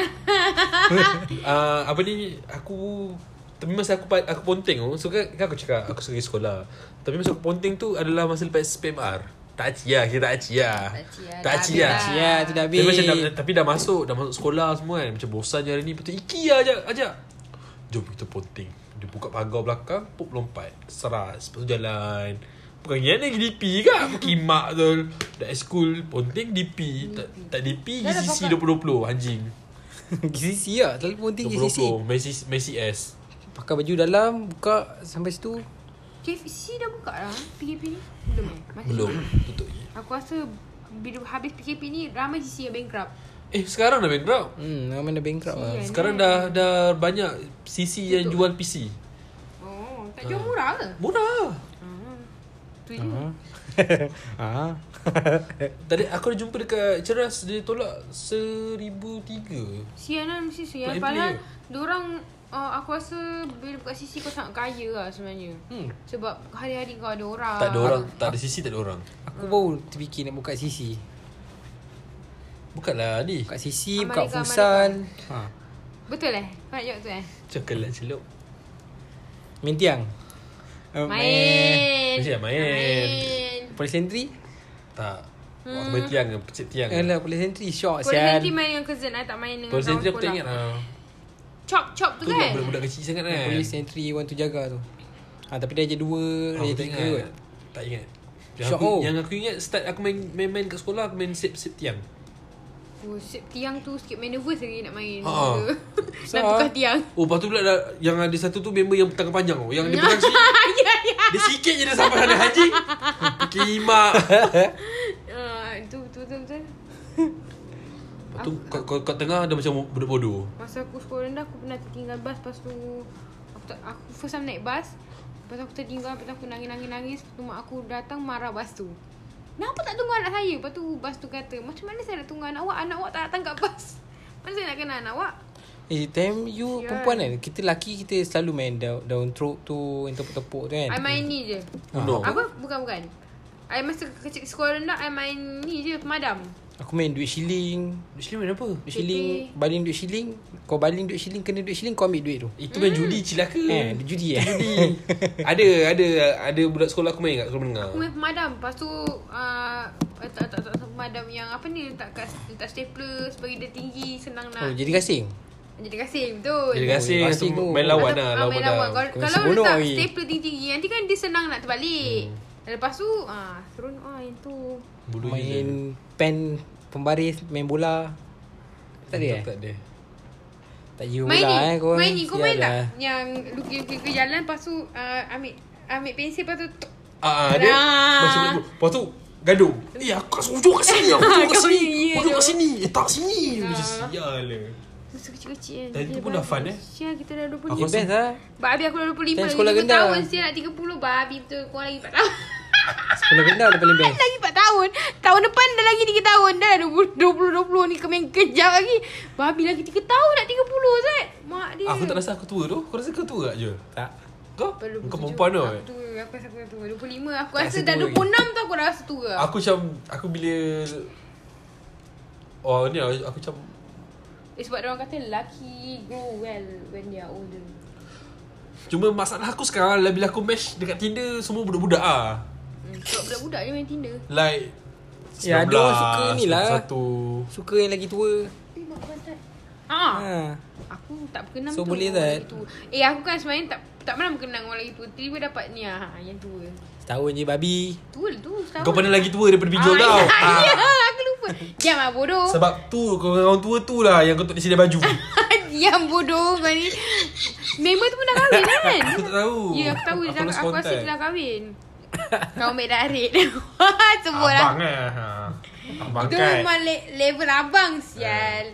uh, *laughs* apa ni aku tapi masa aku aku ponteng tu so kan, kan aku cakap aku pergi sekolah. Tapi masa aku ponteng tu adalah masa lepas PMR tak cia kita tak cia Tak cia, tak dah cia habis Ya, tu dah. tapi habis. macam dah, tapi dah masuk dah masuk sekolah semua kan. Macam bosan je hari ni. Betul iki lah ajak ajak. Jom kita ponteng dia buka pagar belakang pop lompat. Seras. Lepas tu jalan. Bukan yang ni DP kan Berkimak tu Dah school Ponteng DP Tak, tak DP GCC pakai- 2020 Anjing. *laughs* GCC lah. Terlalu penting GCC. 2020 Messi, Messi S Pakai baju dalam, buka sampai situ. KFC dah buka lah PKP ni? Belum eh? Masih Belum Tutup je. Aku rasa Bila habis PKP ni Ramai sisi yang bankrupt. Eh sekarang dah bankrupt? Hmm, nama dah bankrupt lah. Sial. Sekarang dah dah banyak CC yang jual PC Oh Tak jual murah ke? Murah. Ah, Tu je. Ha. *laughs* ha. Tadi aku dah jumpa dekat Ceras Dia tolak seribu tiga. Sian lah mesti sian Padahal. Diorang uh, Aku rasa Bila buka sisi kau sangat kaya lah sebenarnya hmm. Sebab hari-hari kau ada orang Tak ada orang Tak ada CC tak ada orang Aku baru terfikir nak buka CC. Bukanlah ni Buka CC, buka Amalika, futsal. Ha. Betul eh? Kau nak jawab tu eh? Coklat celup Main tiang. Uh, Main nak main. Main Polis entry? Tak Waktu main tiang Pecik tiang Alah, polis entry. Syok Polis sial. entry main dengan cousin I tak main dengan Polis kawan entry aku tak ingat lah Chop chop tu Tu kan? budak-budak kecil sangat kan Polis entry want to jaga tu. Ha, tapi dia je dua, dia je tak tiga ingat kot. Tak ingat yang Syok, aku, oh. yang aku ingat start aku main main-main kat sekolah aku main sip-sip tiang. Oh, sip tiang tu sikit main nervous lagi nak main Ha. Nak tukar tiang Oh, lepas tu pula dah, yang ada satu tu member yang tangan panjang tu. Yang dia *laughs* pegang sini. Ya ya dia sikit je dia sampai sana haji. *laughs* Kimak. *laughs* Lepas tu kat, kat, kat tengah ada macam budak bodoh. Masa aku sekolah rendah Aku pernah tertinggal bas Lepas tu Aku, tak, aku first time naik bas Lepas tu aku tertinggal Lepas tu aku nangis-nangis Lepas tu mak aku datang Marah bas tu. Kenapa tak tunggu anak saya? Lepas tu bas tu kata Macam mana saya nak tunggu anak awak? Anak awak tak datang kat bas. *laughs* Mana saya nak kenal anak awak? Eh, time you Sial. perempuan kan? Kita lelaki kita selalu main daun, daun truk tu Yang tepuk-tepuk tu kan? I main ni je. Uno. Apa? Bukan bukan. I masa kecil sekolah rendah I main ni je Pemadam Aku main duit shilling Actually main apa? Duit shilling Baling duit shilling Kau baling duit shilling Kena duit shilling Kau ambil duit tu Itu main judi cilaka. Eh, judi eh Judi. *laughs* ada ada ada budak sekolah aku main kat sekolah menengah. Aku main pemadam Lepas tu uh, tak, tak, tak, tak, Pemadam yang apa ni Letak, kat, letak stapler Sebagi dia tinggi Senang nak Oh, jadi gasing Jadi kasih betul Jadi kasih Oh, tu. main lawan Atau- lah, ah, lawan main lawan. Kalau, Kau kalau letak stapler tinggi-tinggi Nanti kan dia senang nak terbalik hmm. Lepas tu ah, Seronok ah yang tu Bodoh Main pen Pembaris Main bola Tak ada eh Tak ada. Tak you Main bola ni eh kau Main ni Kau main tak lah. Yang lukis-lukis ke jalan Lepas tu uh, Ambil Ambil pensel Lepas tu tuk. Ah, ada Ah. macam tu. Lepas tu gaduh. Eh, aku kat ujung kat sini. Aku ujung kat *laughs* Kau sini. ni, Ujung ya, kat je. sini. Eh, tak sini. Ah. Macam sial lah. Masa kecil-kecil kan Time tu Dia pun dah fun, eh. Sial kita dah 25 Aku Dia best lah Babi aku dah 25 Time lagi sekolah 5 rendah. tahun Sial nak 30 Babi betul Kau lagi 4 tahun Sekolah rendah dah paling best. Lagi 4 tahun. Tahun depan dah lagi 3 tahun. Dah 20-20 ni Kemain kejap lagi. Babi lagi 3 tahun nak 30 Zat Mak dia. Aku tak rasa aku tua tu. Kau rasa kau tua tak je? Tak? Kau? Perlu Kau perempuan tu. Aku tua Aku rasa aku tua. 25 Aku Tak rasa dah tua 26 tu Aku dah rasa tua. Aku macam aku bila Oh ni aku macam Eh sebab orang kata Lelaki grow well When they are older. Cuma masalah aku sekarang lah Bila aku match dekat Tinder Semua budak-budak ah. Hmm. Sebab budak-budak je main Tinder. Like Ya, ada orang suka ni lah. Satu Suka yang lagi tua. Eh Ah, ha. Aku tak berkenang So, tu boleh orang tak? tua. Eh aku kan sebenarnya tak tak pernah berkenang orang lagi tua. Tiba-tiba dapat ni ah, yang tua. Setahun je babi. Tua tu setahun. Kau pandang lagi tua daripada pinjol ah, kau. Ya, Ah. *laughs* ya, aku lupa. Diam lah bodoh. Sebab tu kau orang tua tu lah Yang kau tak sedia baju. *laughs* Diam bodoh kau ni. Member tu pun dah kahwin *laughs* kan? Aku tak tahu. Ya aku tahu. Dia dah, lost Aku rasa contact. dia dah kahwin Kau ambil darit Sebut *laughs* lah. Abang eh. Ha. Abang Itu kan. memang le- level abang sial.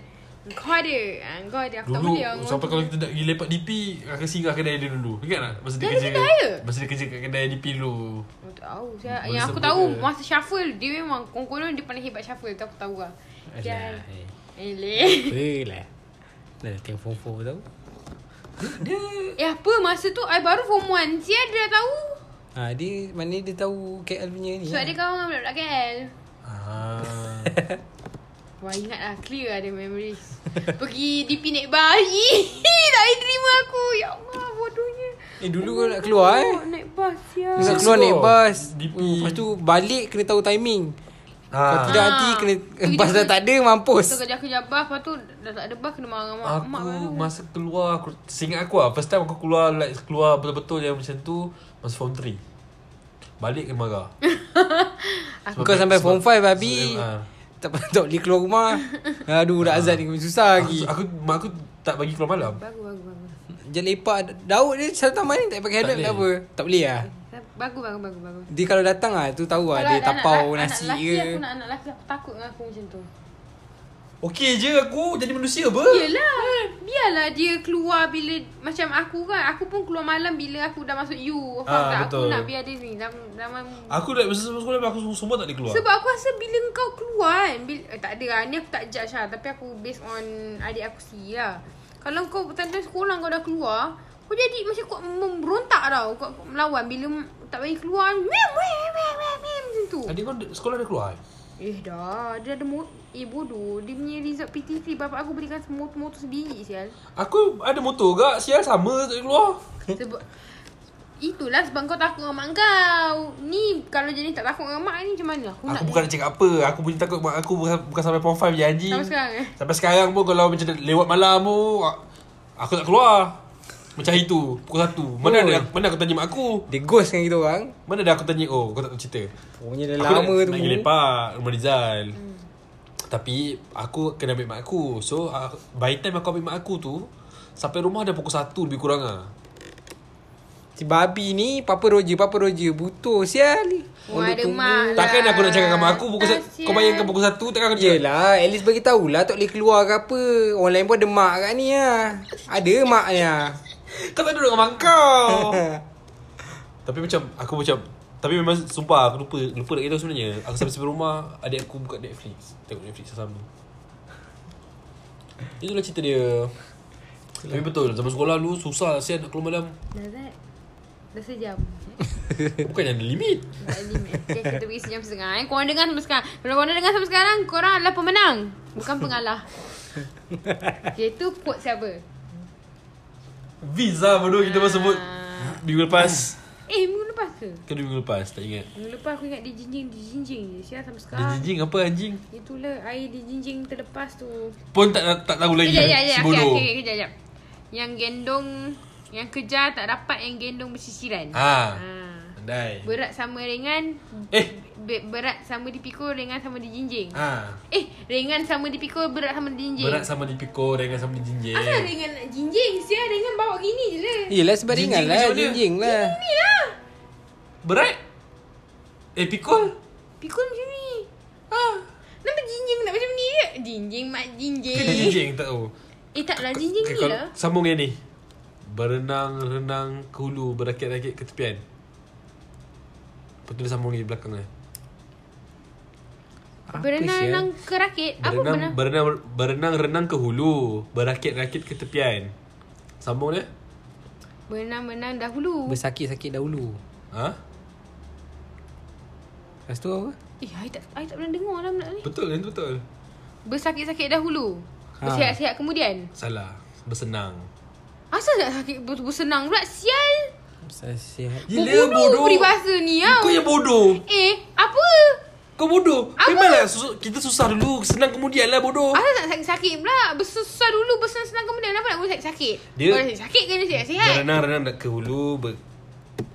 Kau ada. Ah, Kau ada. Aku tak Dulu boleh ah, sampai kalau kita nak pergi lepak DP akan singgah kedai dia dulu. Ingat tak? Masa dia ada kerja. kedai ke? Masa dia kerja kat kedai DP dulu. Aku tahu saya, Yang aku tahu ke? Masa shuffle Dia memang Konon-konon dia pandai hebat shuffle Tu aku tahu lah. Eh. Eleh Apalah Dah time form 4 tau Dia Eh apa? Masa tu I baru form 1 Sia dia dah tahu ha, Dia mana dia tahu KL punya ni? Sebab dia kawan dengan budak-budak KL ah. Wah ingat lah Clear lah dia memories. *laughs* Pergi DP naik bayi *laughs* Tak ada terima aku. Ya Allah bodohnya. Eh dulu kau nak keluar eh? Naik bas ya. Nak keluar naik bas. DP. Hmm, Lepas tu balik kena tahu timing Kalau ah. tidak nanti Ah. kena Bas dah tak ada mampus. Tu kerja-kerja bas Lepas tu dah tak ada bas Kena marah dengan mak. Aku mak masa keluar aku Seingat aku lah First time aku keluar like, Keluar betul-betul yang macam tu Masa form 3 Balik kena marah. *laughs* Sebab- Kau sampai form 5 sebab- Babi ah. tak, tak boleh keluar rumah. *laughs* Aduh dah azan ni susah lagi. aku, aku, mak aku tak bagi keluar malam. Bagus bagus bagus. Je lepak. Daud dia satu taman ni tak pakai helmet tak apa boleh. Tak boleh lah Bagus bagus bagus bagus. Dia kalau datang lah Tu tahu lah Dia tapau anak, nasi anak lelaki ke Aku nak anak lelaki Aku takut dengan aku macam tu. Okey je aku Jadi manusia apa? Yelah Biarlah dia keluar bila Macam aku kan Aku pun keluar malam Bila aku dah masuk U. Faham Ah, tak? Betul. Aku nak biar dia ni Dalam, dalam Aku like masa sekolah Aku semua, semua tak boleh keluar. Sebab aku rasa bila kau keluar kan bila, eh, Tak ada lah Ni aku tak judge lah Tapi aku based on Adik aku si lah. Kalau kau time sekolah kau dah keluar Kau jadi macam kau memberontak tau. Kau, kau melawan. Bila tak bagi keluar Mem mem mem mem mem Macam tu. Adik kau sekolah dah keluar Eh? Dah. Dia ada mo- Eh bodoh. Dia punya result PTC Bapak aku berikan motor-motor sebiji sial. Aku ada motor gak Sial? Sama tak keluar. Sebab Itulah sebab kau takut dengan mak kau. Ni kalau jadi tak takut dengan mak ni macam mana? Aku, Aku nak bukan nak cakap apa. Aku punya takut mak aku Bukan, bukan sampai form 5 je anjing Sampai sekarang eh? Sampai sekarang pun Kalau macam lewat malam pun Aku tak keluar Macam itu Pukul 1 Mana Oh. ada Mana aku tanya mak aku? Dia ghost dengan kita orang. Mana ada aku tanya Oh kau tak tahu cerita? Punya dah Aku lama nak, tu. Nak pergi lepak Rumah Rizal. Hmm. Tapi Aku kena ambil mak aku. So uh, By time aku ambil mak aku tu Sampai rumah dah pukul 1 Lebih kurang lah. Si babi ni Papa Roger Papa Roger Butuh sial. Wah Orang ada mak lah Takkan aku nak cakap dengan mak aku pukul sa- Kau bayangkan pukul 1 Takkan aku cakap? Yelah At least bagi tahulah Tak boleh keluar ke apa. Orang lain pun ada mak kat ni lah. Ada maknya Kau tak duduk dengan mak kau Tapi macam Aku macam Tapi memang Sumpah aku lupa Lupa nak beritahu sebenarnya. Aku sampai-sampai rumah Adik aku buka Netflix. Tengok Netflix sama. Itulah cerita dia. Tapi betul Zaman sekolah dulu Susah Sian nak keluar malam. Dah sejam. *laughs* Bukan yang ada limit. Tak ada limit. Okay kita bagi sejam setengah eh. Korang dengar sampai sekarang. Kalau korang dengar sampai sekarang Korang adalah pemenang. Bukan pengalah. *laughs* Okay tu quote siapa Visa bodoh kita pun sebut. Ah. Minggu lepas. Eh minggu lepas ke? Ke dua minggu lepas Tak ingat. Minggu lepas aku ingat dia jinjing Dia jinjing je. Sial sampai Dia sekarang. jinjing apa anjing? Itulah air dia jinjing terlepas tu. Pun tak tak tahu lagi. Kejap, kejap, Si kejap. Okay, bodoh okay, kejap, kejap. Yang gendong Yang kejar tak dapat Yang gendong bersisiran. Ah. Ah. Andai Berat sama ringan Eh. be- Berat sama dipikul Ringan sama dijinjing. Ah. Eh Ringan sama dipikul Berat sama dijinjing. Berat sama dipikul Dengan sama dijinjing. Asal ringan nak jinjing? Sial ringan bawa gini je lah. Yelah sebab Jinjing ringan lah? Jinjing lah. Ni lah. Berat? Eh pikul? Pikul macam ni. Ah. Kenapa jinjing nak macam ni? Je Jinjing mak jinjing. Dia jinjing tak tahu. Eh tak lah jinjing Eh, ni lah. Sambung yang ni. Berenang-renang ke hulu Berakit-rakit ke tepian Lepas tu dia sambung lagi belakang Apa Berenang ke rakit Apa Berenang, berenang berenang, berenang-renang ke hulu Berakit-rakit ke tepian Sambung dia Berenang-berenang dahulu Bersakit-sakit dahulu Ha? Lepas tu apa? Eh, I tak, I tak pernah dengar lah benda ni. Betul kan tu betul Bersakit-sakit dahulu. Ha. Bersihat-sihat kemudian. Salah Bersenang Asal nak sakit ber- bersenang pula? Sial. Sihat Gila bodoh peribahasa ni tau. Kau yang bodoh Eh, apa? Kau bodoh Apa? Memanglah sus- kita susah dulu Senang kemudian lah bodoh Asal nak sakit-sakit pula? Bersusah dulu, bersenang-senang kemudian. Kenapa nak boleh sakit-sakit? Dia- Kalau sakit kan dia sihat-sihat. Berenang-renang ke hulu ber,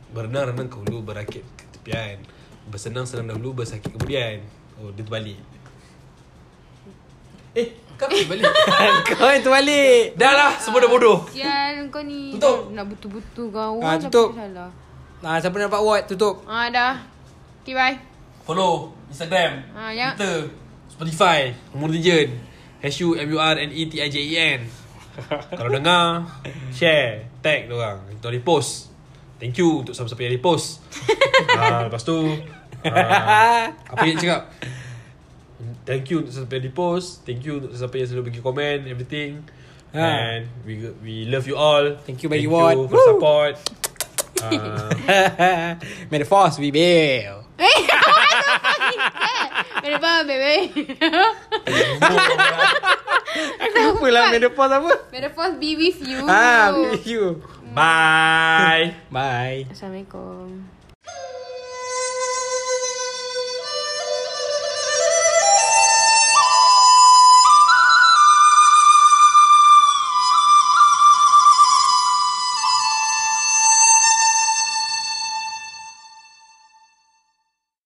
Berenang-renang ke hulu Berakit ke tepian Bersenang-senang dahulu Bersakit kemudian Oh dia terbalik Eh Kau balik *laughs* Kau yang terbalik Dah lah Semua dah bodoh Sial kau ni. Tutup. Nak betul-betul kawan. Ah, tapi tutup. Salah. Ah, Siapa nak dapat award tutup Ah, dah. Okay, bye. Follow Instagram Ah, ya. Twitter Spotify Legend H-U-M-U-R-N-E-T-I-J-E-N *laughs* Kalau dengar Share Tag diorang Kita repost Thank you Untuk siapa-siapa yang repost uh, *laughs* Lepas tu uh, Apa yang cakap Thank you untuk siapa yang repost Thank you untuk siapa yang selalu bagi komen Everything Ha. And we we love you all Thank you, Bagi Thank Ward. you for Woo. support *laughs* uh, May the force be bail. Eh, Kenapa, baby? Aku lupa lah force apa. Force be with you. Ah, with you. Bye Bye. Assalamualaikum.